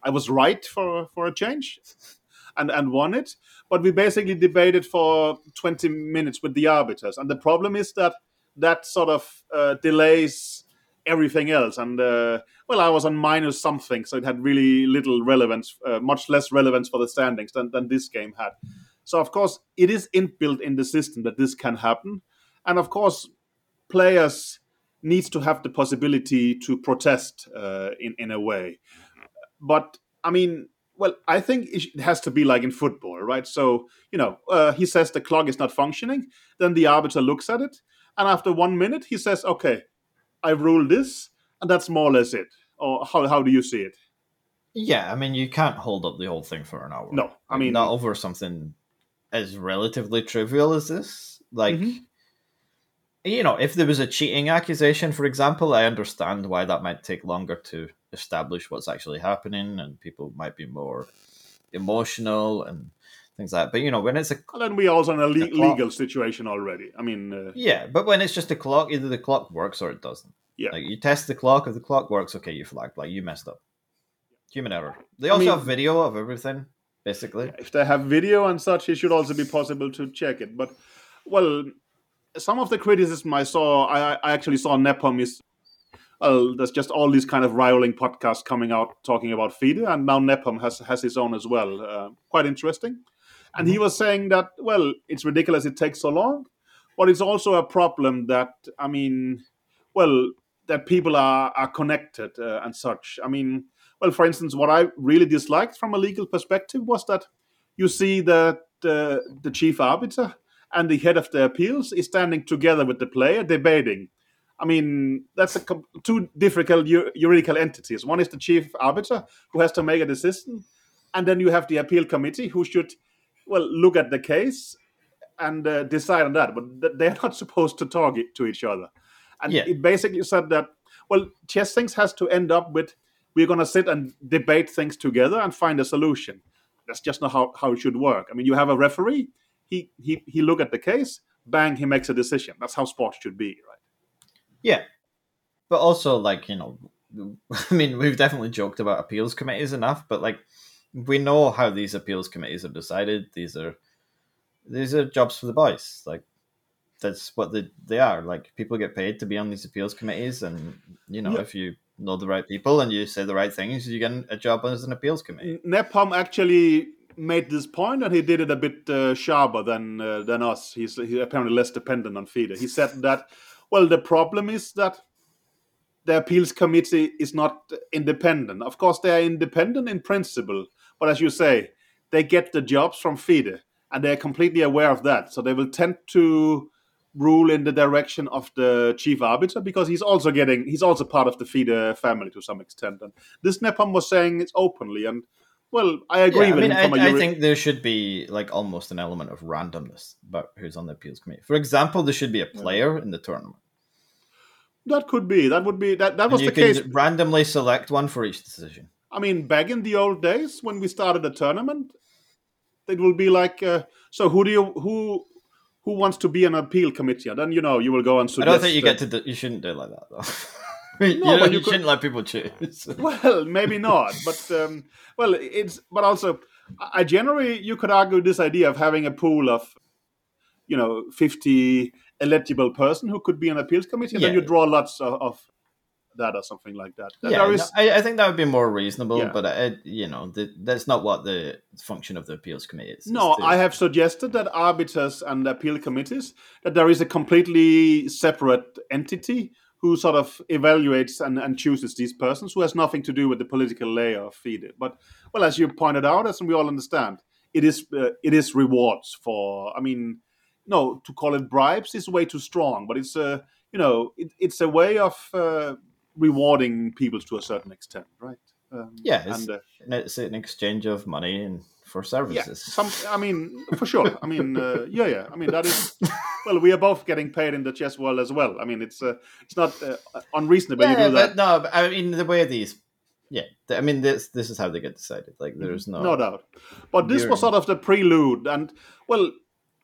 I was right for for a change, and and won it. But we basically debated for twenty minutes with the arbiters, and the problem is that that sort of uh, delays everything else. And uh, well, I was on minus something, so it had really little relevance, uh, much less relevance for the standings than, than this game had. So, of course, it is inbuilt in the system that this can happen. And of course, players needs to have the possibility to protest uh, in, in a way. But, I mean, well, I think it has to be like in football, right? So, you know, uh, he says the clock is not functioning, then the arbiter looks at it. and after one minute he says, "Okay, I ruled this," and that's more or less it. Or how how do you see it? Yeah, I mean, you can't hold up the whole thing for an hour. No, I Like, mean, not over something as relatively trivial as this. Like, Mhm. you know, if there was a cheating accusation, for example, I understand why that might take longer to establish what's actually happening, and people might be more emotional and things like that. But you know, when it's a And then we also in a le- The clock. legal situation already. I mean, uh, yeah, but when it's just a clock, either the clock works or it doesn't. Yeah. like you test the clock. If the clock works, okay, you flagged. Like you messed up. Human error. They I also mean- have video of everything, basically. if they have video and such, it should also be possible to check it. But well, some of the criticism I saw, I, I actually saw Nepom is. Well, there's just all these kind of rivaling podcasts coming out talking about FIDE, and now Nepom has has his own as well. Uh, quite interesting. And he was saying that well, it's ridiculous it takes so long, but it's also a problem that I mean, well, that people are are connected uh, and such. I mean, well, for instance, what I really disliked from a legal perspective was that you see that uh, the chief arbiter and the head of the appeals is standing together with the player debating. I mean, that's a two difficult ju- juridical entities. One is the chief arbiter who has to make a decision, and then you have the appeal committee who should, well, look at the case and uh, decide on that. But th- they're not supposed to talk it to each other. And Yeah. it basically said that, well, chess things has to end up with we're going to sit and debate things together and find a solution. That's just not how, how it should work. I mean, you have a referee. He, he he look at the case, bang, he makes a decision. That's how sports should be, right? Yeah, but also like you know, I mean, we've definitely joked about appeals committees enough, but like we know how these appeals committees have decided. These are these are jobs for the boys. Like that's what they they are. Like people get paid to be on these appeals committees, and you know, Yeah. if you know the right people and you say the right things, you get a job as an appeals committee. Nepom actually made this point, and he did it a bit uh, sharper than uh, than us. He's, he's apparently less dependent on FIDE. He said that, well, the problem is that the appeals committee is not independent. Of course, they are independent in principle, but as you say, they get the jobs from FIDE, and they are completely aware of that. So they will tend to rule in the direction of the chief arbiter because he's also getting he's also part of the FIDE family to some extent. And this Nepom was saying it openly, and well, I agree Yeah, I with mean, him I, from a I juri- think there should be like almost an element of randomness about who's on the appeals committee. For example, there should be a player in the tournament. that could be that would be that that was you the case. randomly select one for each decision. I mean, back in the old days when we started a tournament, it will be like, uh, so who do you who who wants to be an appeal committee? And then you know you will go and I don't think you get to. Do, you shouldn't do it like that, though. you, No, know, but you, you could- shouldn't let people choose. Well, maybe not, but um, well, it's but also, I generally you could argue this idea of having a pool of, you know, fifty eligible person who could be an appeals committee, and then you draw lots of, of that or something like that. yeah, There no, is- I, I think that would be more reasonable. Yeah. But I, you know, the, that's not what the function of the appeals committee is. No, to- I have suggested that arbiters and appeal committees that there is a completely separate entity who sort of evaluates and, and chooses these persons who has nothing to do with the political layer of FIDE. But well, as you pointed out, as we all understand, it is uh, it is rewards for. I mean, no, to call it bribes is way too strong, but it's a you know it, it's a way of uh, rewarding people to a certain extent, right? Um, Yeah, it's- and uh, it's an exchange of money and for services. yeah, some. I mean, for sure. I mean, uh, yeah, yeah. I mean, that is. Well, we are both getting paid in the chess world as well. I mean, it's uh, it's not uh, unreasonable you yeah, do that. but no, but I mean the way these. Yeah, I mean this. This is how they get decided. Like there's no. no doubt. But this was sort of the prelude, and well,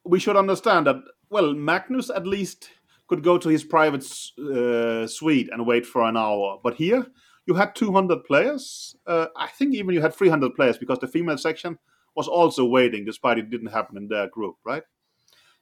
we should understand that. Well, Magnus at least could go to his private uh, suite and wait for an hour. But here, you had 200 players. Uh, I think even you had 300 players because the female section was also waiting, despite it didn't happen in their group, right?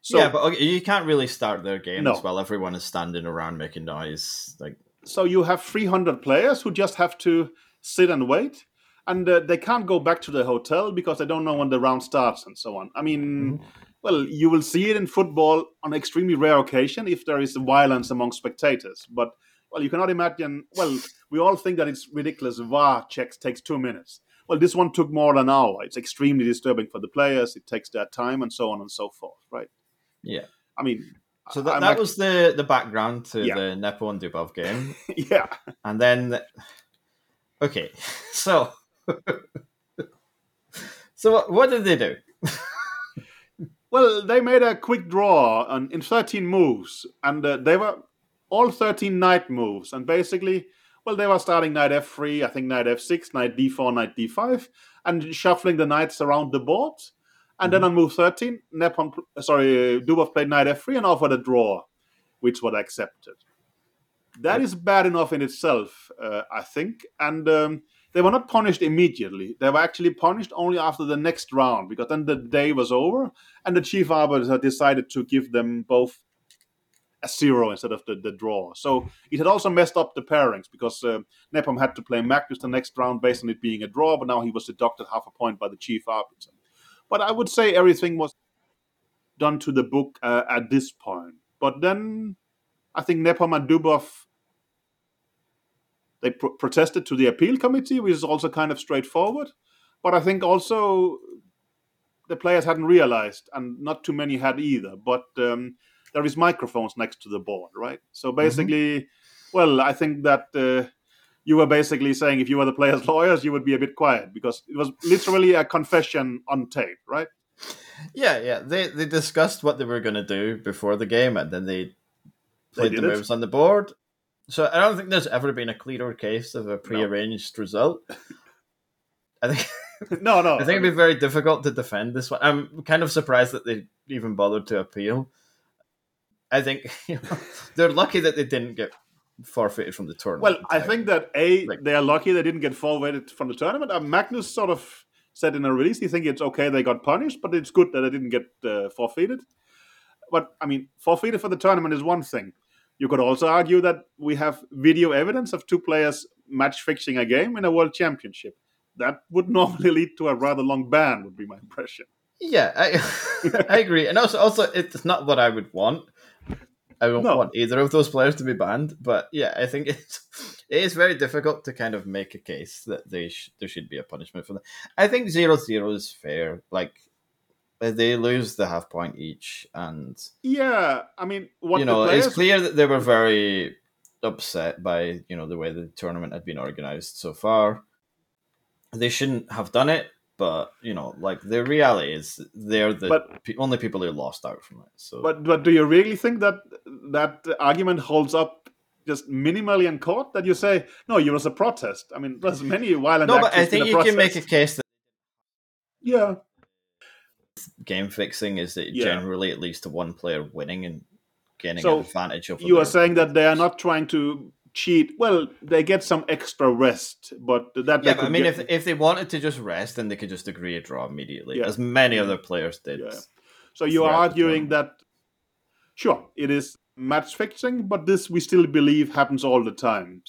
So, yeah, but okay, you can't really start their games No. while everyone is standing around making noise. Like so you have 300 players who just have to sit and wait and uh, they can't go back to the hotel because they don't know when the round starts and so on i mean well you will see it in football on extremely rare occasion if there is violence among spectators. But well you cannot imagine well we all think that it's ridiculous. VAR checks takes two minutes. Well this one took more than an hour. It's extremely disturbing for the players. It takes their time and so on and so forth right? Yeah, I mean, So that, I'm that was the the background to Yeah. the Nepo and Dubov game, yeah. and then okay, so so what, what did they do? Well, they made a quick draw on, in 13 moves, and uh, they were all 13 knight moves. And basically, well, they were starting knight f3, I think knight f6, knight d4, knight d5, and shuffling the knights around the board. And then on move 13, Nepon, uh, sorry, uh, Dubov played knight f3 and offered a draw, which was accepted. That is bad enough in itself, uh, I think. And um, they were not punished immediately. They were actually punished only after the next round, because then the day was over, and the chief arbiter decided to give them both a zero instead of the, the draw. So it had also messed up the pairings because uh, Nepom had to play Magnus the next round based on it being a draw, but now he was deducted half a point by the chief arbiter. But I would say everything was done to the book uh, at this point. But then I think Nepom and Dubov they pro- protested to the appeal committee, which is also kind of straightforward. But I think also the players hadn't realized, and not too many had either. But um, there is microphones next to the board, right? So basically, well, I think that uh, you were basically saying if you were the players' lawyers, you would be a bit quiet because it was literally a confession on tape, right? Yeah, yeah. They they discussed what they were going to do before the game, and then they played the did it. moves on the board. So I don't think there's ever been a clearer case of a prearranged result. I think no, no. I think it'd be very difficult to defend this one. I'm kind of surprised that they even bothered to appeal. I think you know, they're lucky that they didn't get forfeited from the tournament. Well, I think that a Like- they are lucky they didn't get forfeited from the tournament. Uh, Magnus sort of said in a release he think it's okay they got punished, but it's good that they didn't get uh, forfeited. But I mean, forfeited for the tournament is one thing. You could also argue that we have video evidence of two players match fixing a game in a world championship. That would normally lead to a rather long ban, would be my impression. Yeah, I I agree, and also also it's not what I would want. I don't No. want either of those players to be banned, but yeah, I think it's it is very difficult to kind of make a case that they sh- there should be a punishment for that. I think zero zero is fair. Like they lose the half point each, and Yeah, I mean, what you know players it's clear that they were very upset by you know the way the tournament had been organized so far. They shouldn't have done it, but you know, like the reality is they're the But- pe- only people who lost out from it. So, But but do you really think that that argument holds up just minimally in court? That you say no, it was a protest. I mean, there's many violent. no, but I think you can make a case that Yeah, game fixing is that Yeah. generally it leads to one player winning and gaining So, an advantage over. you are saying that they are not trying to cheat. Well, they get some extra rest, but that Yeah, but I mean, get- if if they wanted to just rest, then they could just agree a draw immediately, Yeah. as many other players did. Yeah. so you are arguing that sure it is match fixing, but this we still believe happens all the time.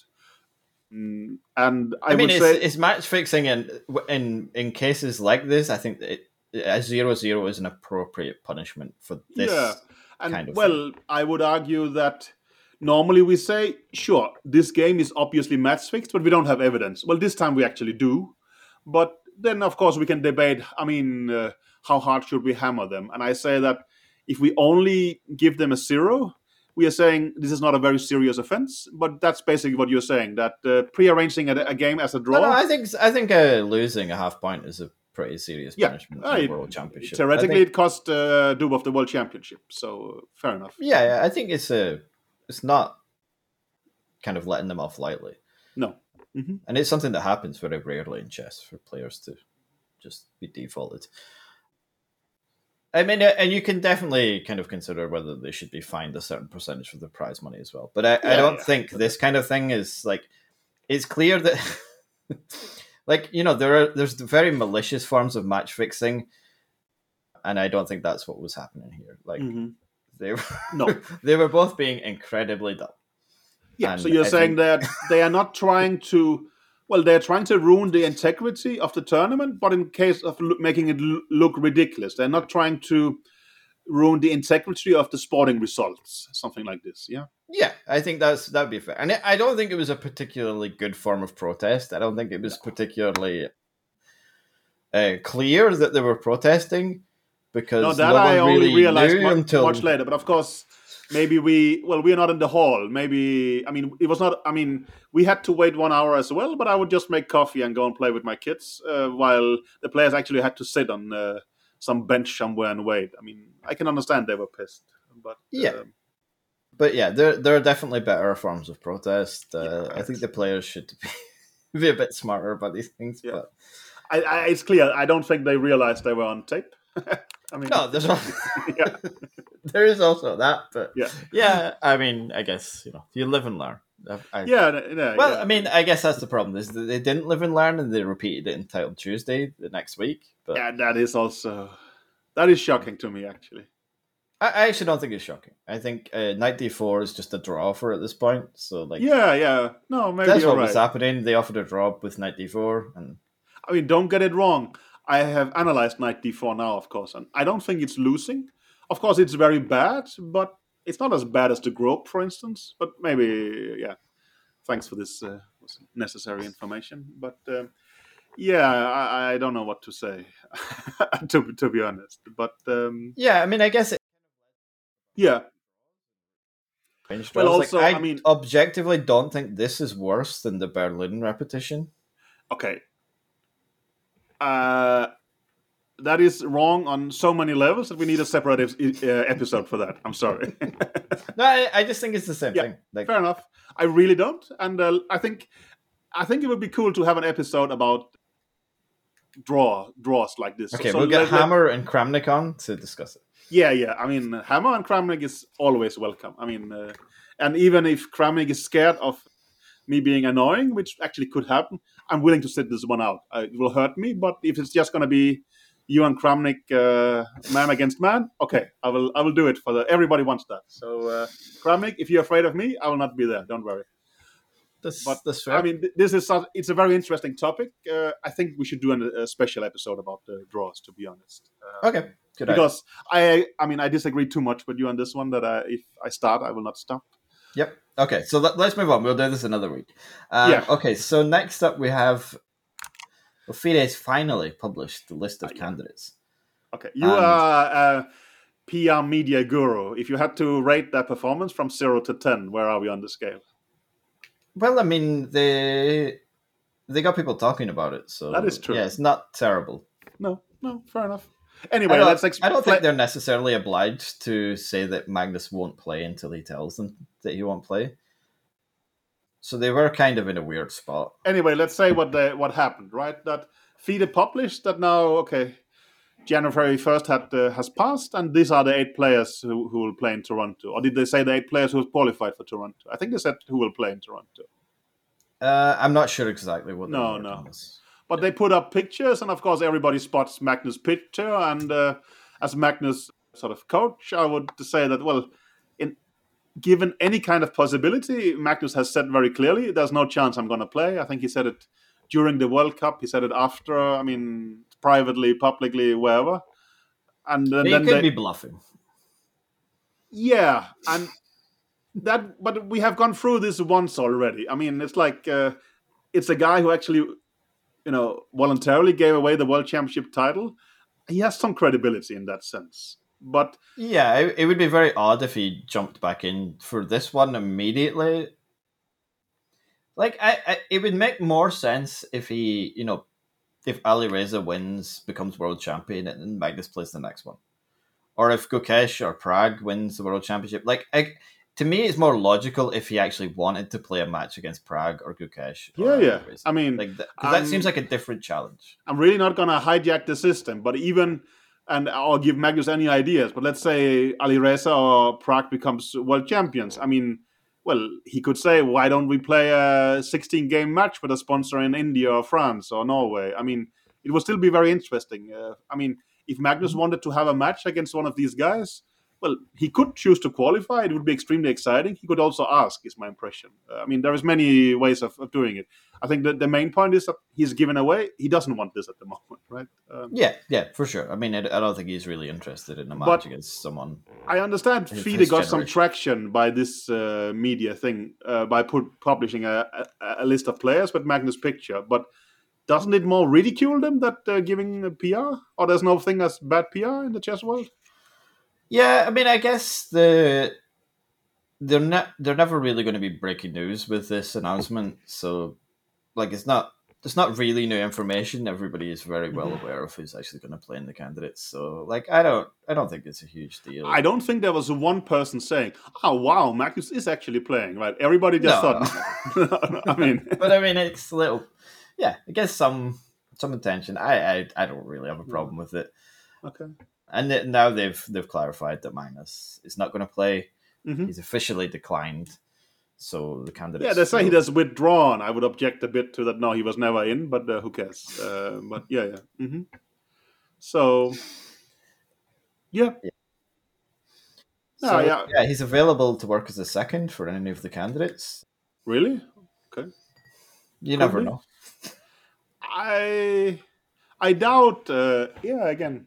Mm, and I, I, mean, would it's, say it's match fixing, and in in cases like this, I think that it, a zero zero is an appropriate punishment for this. Yeah, and kind of well, I would argue that normally we say, sure, this game is obviously match fixed, but we don't have evidence. Well, this time we actually do. But then, of course, we can debate. I mean, uh, how hard should we hammer them? And I say that if we only give them a zero, we are saying this is not a very serious offense. But that's basically what you're saying that uh, pre-arranging a, a game as a draw. No, no, I think I think uh, losing a half point is a pretty serious Yeah, punishment I- world championship. Theoretically, think- it cost uh, Dubov the world championship, so fair enough. yeah, yeah, I think it's a it's not kind of letting them off lightly, No, hmm and it's something that happens very rarely in chess for players to just be defaulted. I mean, uh, and you can definitely kind of consider whether they should be fined a certain percentage for the prize money as well. But I, I don't yeah. think this kind of thing is like it's clear that, like you know, there are there's very malicious forms of match fixing, and I don't think that's what was happening here. Like Mhm. they were, no. they were both being incredibly dumb. Yeah, And so you're I saying think- that they are not trying to, well, they're trying to ruin the integrity of the tournament, but in case of making it l- look ridiculous, they're not trying to ruin the integrity of the sporting results, something like this. Yeah, Yeah, I think that's that'd be fair, and I- don't think it was a particularly good form of protest. I don't think it was particularly uh, clear that they were protesting because no, that no I only really realized knew mu- until much later. But of course, maybe we well we're not in the hall maybe i mean it was not i mean we had to wait one hour as well but i would just make coffee and go and play with my kids uh, while the players actually had to sit on uh, some bench somewhere and wait i mean i can understand they were pissed but Yeah. um, But yeah, there there are definitely better forms of protest. Uh, I think the players should be, be a bit smarter about these things. Yeah. But I, I, it's clear i don't think they realized they were on tape i mean no, there's al- Yeah. there is also that. But Yeah. yeah. I mean, I guess you know, you live and learn. I, yeah no, no, Well, yeah. I mean, I guess that's the problem is that they didn't live and learn, and they repeated it in Title Tuesday the next week. But yeah that is also that is shocking to me actually I, actually don't think it's shocking. I think uh, Knight D four is just a draw for at this point. So like, yeah yeah no maybe that's what right was happening. They offered a draw with Knight D four, and I mean, don't get it wrong. I have analyzed Knight D4 now, of course, and I don't think it's losing. Of course, it's very bad, but it's not as bad as the group, for instance. But maybe, yeah. Thanks for this uh, necessary information. But um, yeah, I, I don't know what to say, to to be honest. But um, yeah, I mean, I guess it. yeah, changed Well, also, Like, I, I mean- objectively don't think this is worse than the Berlin repetition. okay. Uh, that is wrong on so many levels that we need a separate ep- uh, episode for that. I'm sorry. No, I, I just think it's the same Yeah, thing. Like, Fair enough. I really don't, and uh, I think I think it would be cool to have an episode about draw draws like this. okay, So we'll get let- Hammer and Kramnik on to discuss it. yeah, yeah. I mean, Hammer and Kramnik is always welcome. I mean, uh, and even if Kramnik is scared of me being annoying, which actually could happen, I'm willing to sit this one out. Uh, it will hurt me, but if it's just going to be you and Kramnik uh, man against man, okay, I will. I will do it for the. Everybody wants that. So uh, Kramnik, if you're afraid of me, I will not be there. Don't worry. That's, But, that's fair. I mean, this is it's a very interesting topic. Uh, I think we should do an, a special episode about the draws. To be honest, uh, okay, good idea. because I, I mean, I disagree too much with you on this one. That I, if I start, I will not stop. Yep. Okay, so let, us move on. We'll do this another week. Um, Yeah. Okay, so next up we have. Well, FIDE's finally published the list of yeah. candidates. Okay, you And- are a PR media guru. If you had to rate their performance from zero to ten, where are we on the scale? Well, I mean, they they got people talking about it, so That is true. Yeah, it's not terrible. No, no, fair enough. I Anyway, don't, let's I don't think they're necessarily obliged to say that Magnus won't play until he tells them that he won't play. So they were kind of in a weird spot. anyway, let's say what the, what happened, right? That FIDE published that now, okay, January first had uh, has passed, and these are the eight players who, who will play in Toronto. Or did they say the eight players who have qualified for Toronto? I think they said who will play in Toronto. Uh, I'm not sure exactly what. No, no. But they put up pictures, and of course, everybody spots Magnus' picture. And uh, as Magnus' sort of coach, I would say that well, in given any kind of possibility, Magnus has said very clearly, "There's no chance I'm going to play." I think he said it during the World Cup. He said it after. I mean, privately, publicly, wherever. And then, He then could they- be bluffing. yeah, and that, but we have gone through this once already. I mean, it's like uh, it's a guy who actually, you know, voluntarily gave away the world championship title. He has some credibility in that sense, but Yeah, it, it would be very odd if he jumped back in for this one immediately. Like, I, I it would make more sense if he, you know, if Alireza wins, becomes world champion, and then Magnus plays the next one, or if Gukesh or Pragg wins the world championship. Like, I, to me, it's more logical if he actually wanted to play a match against Pragg or Gukesh. yeah, Ali yeah. Reza. I mean, like that, seems like a different challenge. I'm really not gonna hijack the system, but even and I'll give Magnus any ideas. But let's say Alireza or Pragg becomes world champions. I mean, well, he could say, why don't we play a 16 game match with a sponsor in India or France or Norway? I mean, it would still be very interesting. Uh, I mean, if Magnus wanted to have a match against one of these guys, well, he could choose to qualify. It would be extremely exciting. He could also ask, is my impression. Uh, I mean, there is many ways of, of doing it. I think that the main point is that he's given away. He doesn't want this at the moment, right? Um, Yeah, yeah, for sure. I mean, I, I don't think he's really interested in a match against someone. I understand His- FIDE his got some traction by this uh, media thing, uh, by put, publishing a, a, a list of players with Magnus' picture. But doesn't it more ridicule them that uh, giving a PR? Or there's no thing as bad PR in the chess world? Yeah, I mean, I guess the they're not they're never really going to be breaking news with this announcement. So, like, it's not it's not really new information. Everybody is very well Mm-hmm. aware of who's actually going to play in the candidates. So, like, I don't I don't think it's a huge deal. I don't think there was one person saying, "Oh wow, Magnus is actually playing." Right? Everybody just No. thought. I mean, but I mean, it's a little, yeah. I guess some some attention. I I, I don't really have a problem with it. Okay. And th- now they've they've clarified that Magnus is not going to play. Mhm. He's officially declined. So the candidates. Yeah, they say he does withdrawn. I would object a bit to that. No, he was never in, but uh, who cares? Uh, but yeah, yeah. hmm So, yeah. So, Oh, yeah. yeah, he's available to work as a second for any of the candidates. Really? Okay. You Could never be. know. I I doubt. Uh, yeah, again.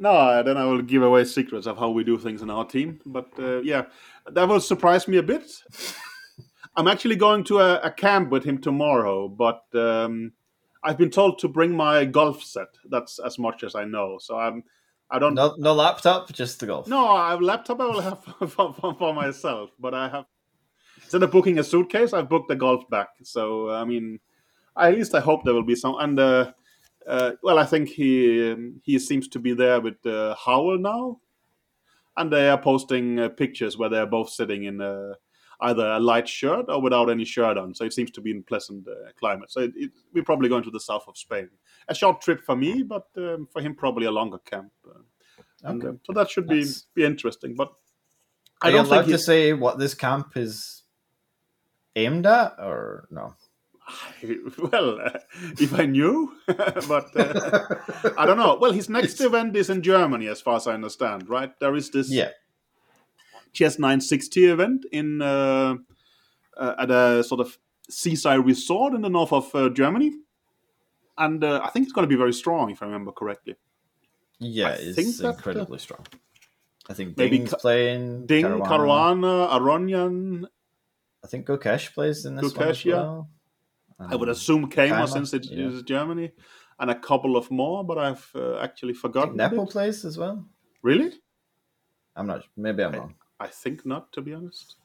No, then I will give away secrets of how we do things in our team. But uh, yeah, that will surprise me a bit. I'm actually going to a, a camp with him tomorrow, but um, I've been told to bring my golf set. That's as much as I know. So I'm. I don't. No, no laptop, just the golf. No, I have a laptop I will have for, for, for myself, but I have instead of booking a suitcase, I've booked a golf bag. So I mean, at least I hope there will be some. And uh, uh, well, I think he um, he seems to be there with uh, Howell now, and they are posting uh, pictures where they are both sitting in uh, either a light shirt or without any shirt on. So it seems to be in pleasant uh, climate. So it, it, we're probably going to the south of Spain. A short trip for me, but um, for him probably a longer camp. Uh, and, Okay. so that should be Nice. be interesting. But I you don't allowed to say what this camp is aimed at, or no? Well, uh, if I knew, but uh, I don't know. Well, his next event is in Germany, as far as I understand. Right? There is this yeah, Chess 960 event in uh, uh, at a sort of seaside resort in the north of uh, Germany, and uh, I think it's going to be very strong, if I remember correctly. yeah, I it's think that, incredibly strong. I think maybe Ding's Ka- playing. Ding, Caruana. Caruana, Aronian. I think Gukesh plays in this one as well. yeah. I would Um, assume Keymer, since it yeah. is Germany, and a couple of more, but I've uh, actually forgotten. Nepal plays as well. Really? I'm not. Maybe I'm I- wrong. I think not, to be honest.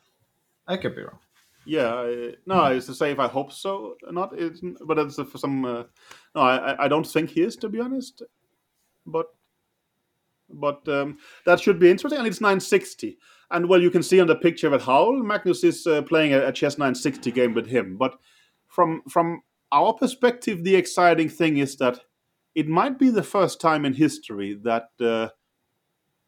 I could be wrong. Yeah, I, no, it's to say if I hope so, not. It's, but it's for some. Uh, no, I, I- don't think he is, to be honest. But, but um, that should be interesting, and it's 960. And well, you can see on the picture that Howl Magnus is uh, playing a, a chess 960 game with him. But from from our perspective, the exciting thing is that it might be the first time in history that uh,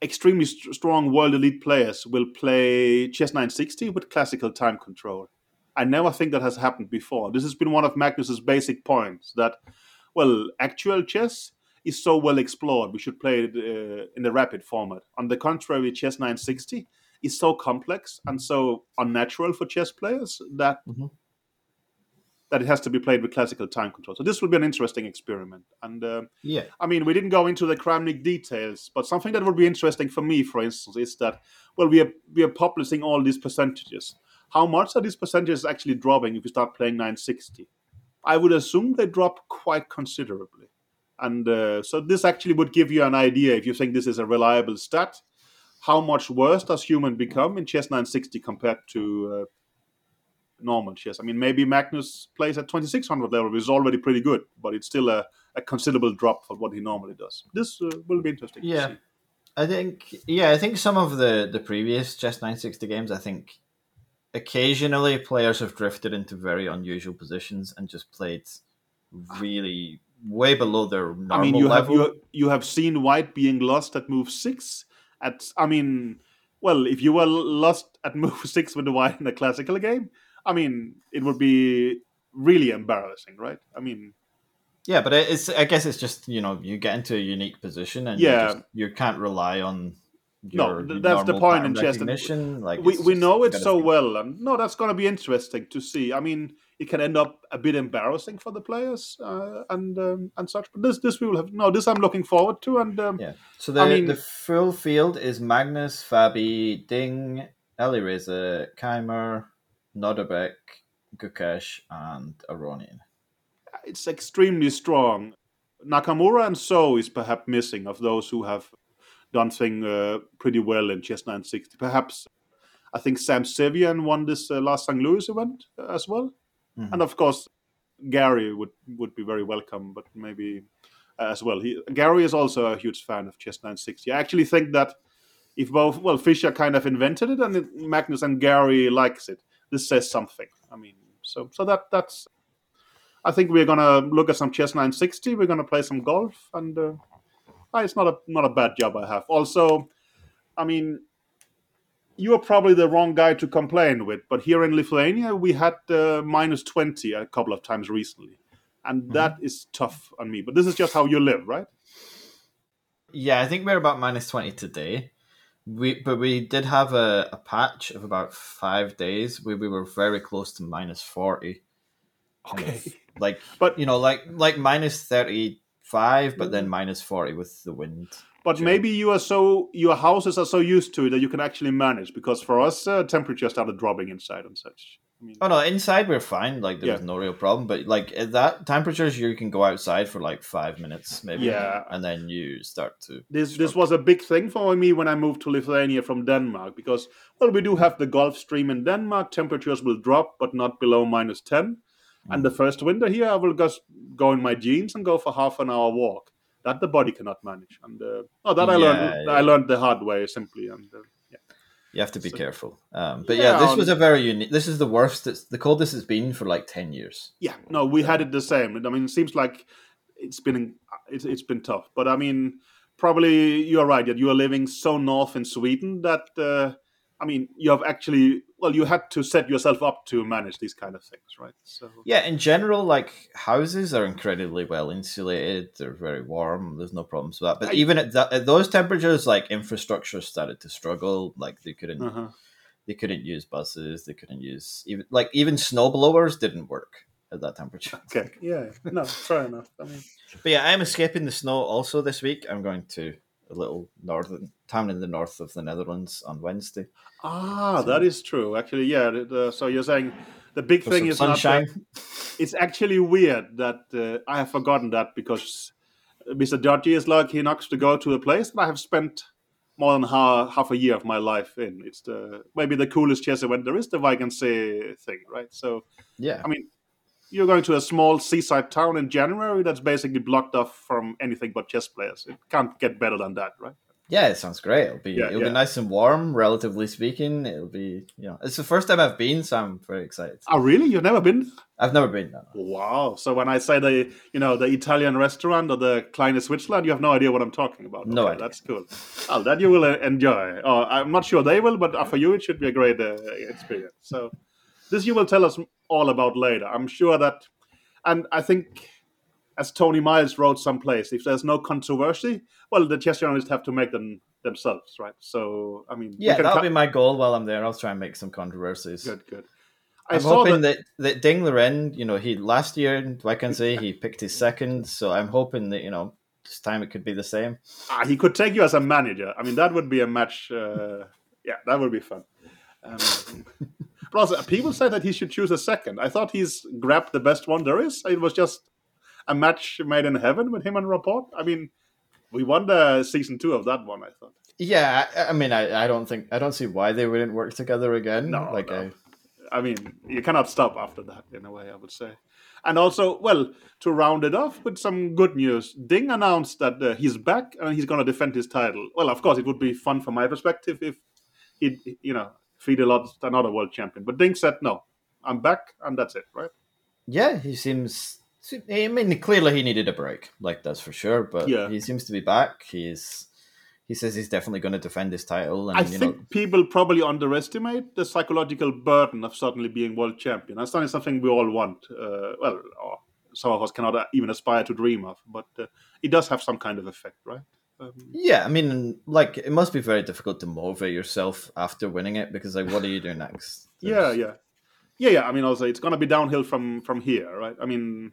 extremely st- strong world elite players will play chess 960 with classical time control. I never think that has happened before. This has been one of Magnus's basic points that, well, actual chess is so well explored. We should play it uh, in the rapid format. On the contrary, chess 960 is so complex and so unnatural for chess players that Mhm. That it has to be played with classical time control. So this will be an interesting experiment. And uh, Yeah. I mean, we didn't go into the Kramnik details, but something that would be interesting for me, for instance, is that well, we are we are publishing all these percentages. How much are these percentages actually dropping if you start playing 960? I would assume they drop quite considerably, and uh, so this actually would give you an idea if you think this is a reliable stat. How much worse does human become in chess 960 compared to uh, normal chess? I mean, maybe Magnus plays at 2600 level, which is already pretty good, but it's still a, a considerable drop for what he normally does. This uh, will be interesting. to Yeah. see. I think yeah, I think some of the the previous Chess 960 games, I think occasionally players have drifted into very unusual positions and just played really way below their normal I mean, you have level. you, you have seen White being lost at move six. At I mean, well, if you were lost at move six with the White in a classical game, I mean, it would be really embarrassing, right? I mean, Yeah, but it's I guess it's just you know you get into a unique position and Yeah. you, just, you can't rely on No, your th- that's the point in chess. Like we, we know it so be- well, and no, that's going to be interesting to see. I mean, it can end up a bit embarrassing for the players uh, and um, and such. But this this we will have no. This I'm looking forward to, and um, Yeah. So the I mean- the full field is Magnus, Fabi, Ding, Alireza, Keymer, Nodirbek, Gukesh, and Aronian. it's extremely strong. Nakamura and So is perhaps missing of those who have done thing uh, pretty well in chess 960. Perhaps I think Sam Sevian won this uh, last St. Louis event uh, as well, Mhm. and of course Gary would would be very welcome, but maybe uh, as well. He, Gary is also a huge fan of Chess 960. I actually think that if both well Fischer kind of invented it and it, Magnus and Gary likes it, this says something. I mean, so so that that's. I think we're gonna look at some chess 960. We're gonna play some golf, and uh, ah, it's not a not a bad job I have. Also, I mean, you are probably the wrong guy to complain with, but here in Lithuania we had uh, minus 20 a couple of times recently, and that is tough on me. But this is just how you live, right? Yeah, I think we're about minus twenty today. We but we did have a, a patch of about five days where we were very close to minus forty. Okay. like But you know, like like minus thirty five, but then minus forty with the wind. But maybe you are so your houses are so used to it that you can actually manage. Because for us, uh, temperature started dropping inside and such. I mean, Oh no, inside we're fine. Like there was Yeah. no real problem. But like at that temperatures, you can go outside for like five minutes maybe. Yeah. and then you start to. this this was a big thing for me when I moved to Lithuania from Denmark. Because well, we do have the Gulf Stream in Denmark. Temperatures will drop, but not below minus ten. And the first winter here, I will just go in my jeans and go for half an hour walk. That the body cannot manage. And uh, oh, that I learned. Yeah, yeah. I learned the hard way simply. And uh, yeah. You have to be So- careful. Um, but Yeah, yeah, this on- was a very unique. This is the worst. It's the coldest it's been for like ten years. Yeah, no, we had it the same. I mean, it seems like it's been it's, it's been tough, but I mean, probably you're right that you are living so north in Sweden that uh, I mean, you have actually well, you had to set yourself up to manage these kind of things, right? So Yeah, in general, like houses are incredibly well insulated. They're very warm. There's no problems with that. But I- even at, that, at those temperatures, like infrastructure started to struggle. Like they couldn't uh-huh. they couldn't use buses. They couldn't use even like even snow blowers didn't work at that temperature. okay, yeah, no, fair enough. I mean, But yeah, I'm escaping the snow also this week. I'm going to a little northern town in the north of the Netherlands on Wednesday. ah, that is true. Actually, yeah. So you're saying the big thing is not sunshine. that- it's actually weird that uh, I have forgotten that because Mr. Dodgy is lucky enough to go to a place that I have spent more than half, half a year of my life in. It's the maybe the coolest chess event there is, the Wijk aan Zee thing, right? So yeah. I mean, you're going to a small seaside town in January that's basically blocked off from anything but chess players. It can't get better than that, right? Yeah, it sounds great. It'll be Yeah, it'll yeah. be nice and warm, relatively speaking. It'll be you know, it's the first time I've been, so I'm very excited. Oh, really? You've never been? I've never been. No. Wow. So when I say the you know the Italian restaurant or the Kleine Switzerland, you have no idea what I'm talking about. No Okay. That's cool. Oh, that you will uh, enjoy. Oh, I'm not sure they will, but for you it should be a great uh, experience. So this you will tell us all about later. I'm sure that, and I think. As Tony Miles wrote someplace, if there's no controversy, well, the chess journalists have to make them themselves, right? So, I mean, Yeah, can that'll cut- be my goal while I'm there. I'll try and make some controversies. good, good. I I'm saw hoping that. that, that Ding Liren, you know, he last year, I can say he picked his second, so I'm hoping that you know this time it could be the same. Ah, he could take you as a manager. I mean, that would be a match. Uh, yeah, that would be fun. Um, also, people said that he should choose a second. I thought he's grabbed the best one there is. It was just a match made in heaven with him and Rapport. I mean, we won the season two of that one. I thought. Yeah, I, I mean, I, I don't think I don't see why they wouldn't work together again. No, like no. I, I mean, you cannot stop after that, in a way, I would say. And also, well, to round it off with some good news, Ding announced that uh, he's back and he's going to defend his title. Well, of course, it would be fun from my perspective if he, you know, FIDE lost another world champion. But Ding said, no, I'm back, and that's it, right? yeah, he seems. I mean, clearly he needed a break, like that's for sure. But Yeah. he seems to be back. He's he says he's definitely going to defend his title, and I think know, people probably underestimate the psychological burden of suddenly being world champion. That's not something we all want. Uh, well, or some of us cannot even aspire to dream of, but uh, it does have some kind of effect, right? Um, yeah, I mean, like it must be very difficult to motivate yourself after winning it because, like, what do you do next? yeah, There's- yeah, yeah, yeah. I mean, also it's going to be downhill from from here, right? I mean,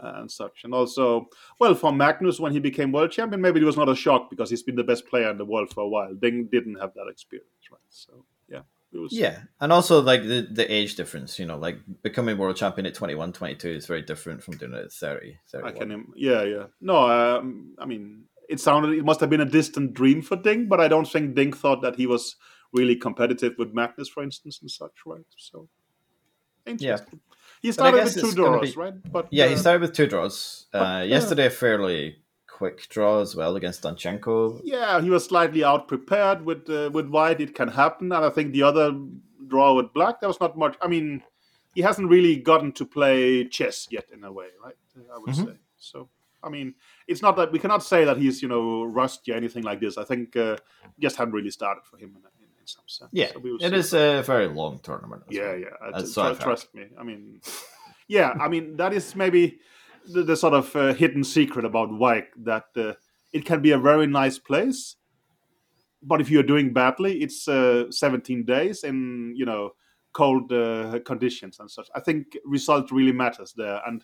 uh, and such, and also, well, for Magnus when he became world champion, maybe it was not a shock because he's been the best player in the world for a while. Ding didn't have that experience, right? So yeah, it was. Yeah, and also like the, the age difference, you know, like becoming world champion at 21, 22 is very different from doing it at 30, I can. im- Yeah, yeah. No, um, I mean, it sounded. It must have been a distant dream for Ding, but I don't think Ding thought that he was really competitive with Magnus, for instance, and such, right? So interesting. Yeah. He started with two draws, be- right? But Yeah, he uh, started with two draws. but, Uh, yesterday, a fairly quick draw as well against Donchenko. yeah, he was slightly out prepared with uh, with white. It can happen, and I think the other draw with black there was not much. I mean, he hasn't really gotten to play chess yet, in a way, right? I would Mhm. say so. I mean, it's not that we cannot say that he's you know rusty or anything like this. I think uh, just hadn't really started for him in, in, in some sense. Yeah, So we will it a very long tournament. Yeah, well. yeah. uh, That's tr- tr- trust me. I mean, yeah. I mean, that is maybe the, the sort of uh, hidden secret about Wijk that uh, it can be a very nice place, but if you're doing badly, it's uh, 17 days in you know cold uh, conditions and such. I think result really matters there. And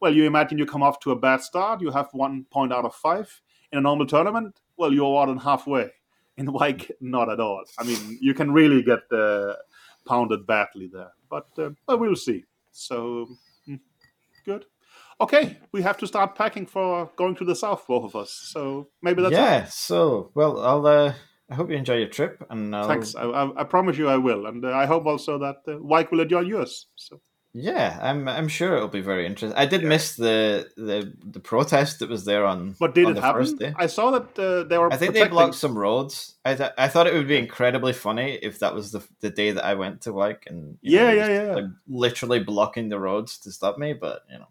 well, you imagine you come off to a bad start, you have one point out of five in a normal tournament. Well, you're more than halfway. In Wijk, not at all. I mean, you can really get uh, pounded badly there. But uh, well, we'll see. So mm, good. Okay, we have to start packing for going to the south, both of us. So maybe that's yeah. So, well, I'll. Uh, I hope you enjoy your trip, and I'll, thanks. I, I, I promise you I will, and uh, I hope also that uh, Wijk will enjoy yours. So Yeah, I'm. I'm sure it'll be very interesting. I did miss the, the the protest that was there on. but did on it the happen? first day. I saw that uh, they were. I think they blocked some roads. I th- I thought it would be incredibly funny if that was the the day that I went to like and you know, Yeah, yeah, yeah. like, literally blocking the roads to stop me. But you know,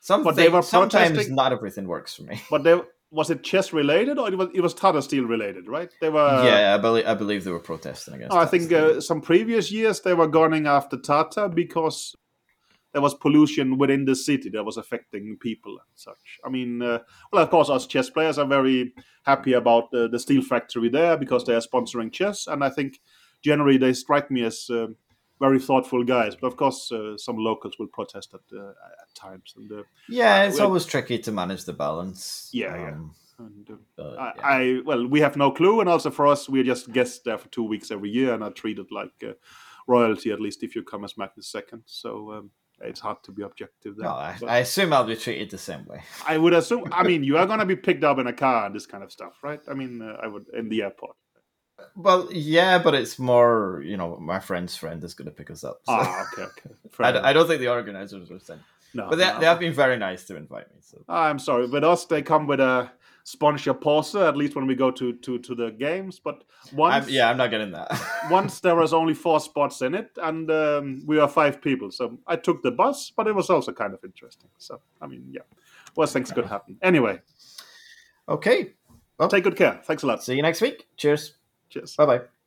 some But they were sometimes not everything works for me. But they was it chess related or it was it was Tata Steel related, right? They were. yeah, I believe I believe they were protesting against. No, I that think uh, some previous years they were going after Tata because there was pollution within the city that was affecting people and such. I mean, uh, well, of course, us chess players are very happy about the, the steel factory there because they are sponsoring chess, and I think generally they strike me as uh, very thoughtful guys. But of course, uh, some locals will protest at, uh, at times. And, uh, yeah, it's well- always tricky to manage the balance. Yeah, yeah. um, and, uh, but, I, yeah. I well, we have no clue, and also for us, we're just guests there for two weeks every year, and are treated like uh, royalty at least if you come as Magnus second. So um, it's hard to be objective there. No, I, I assume I'll be treated the same way. I would assume. I mean, you are going to be picked up in a car and this kind of stuff, right? I mean, uh, I would in the airport. Well, yeah, but it's more, you know, my friend's friend is going to pick us up. so- Ah, okay, okay. I, d- enough. I don't think the organizers are sent. no, But they, no. they have been very nice to invite me. So I'm sorry. With us, they come with a sponsor pause at least when we go to to to the games. But once, I'm, yeah, I'm not getting that. once there was only four spots in it, and um, we were five people. So I took the bus, but it was also kind of interesting. So I mean, yeah, worst things could happen. Anyway, okay. Well, take good care. Thanks a lot. see you next week. Cheers. Cheers. Bye bye.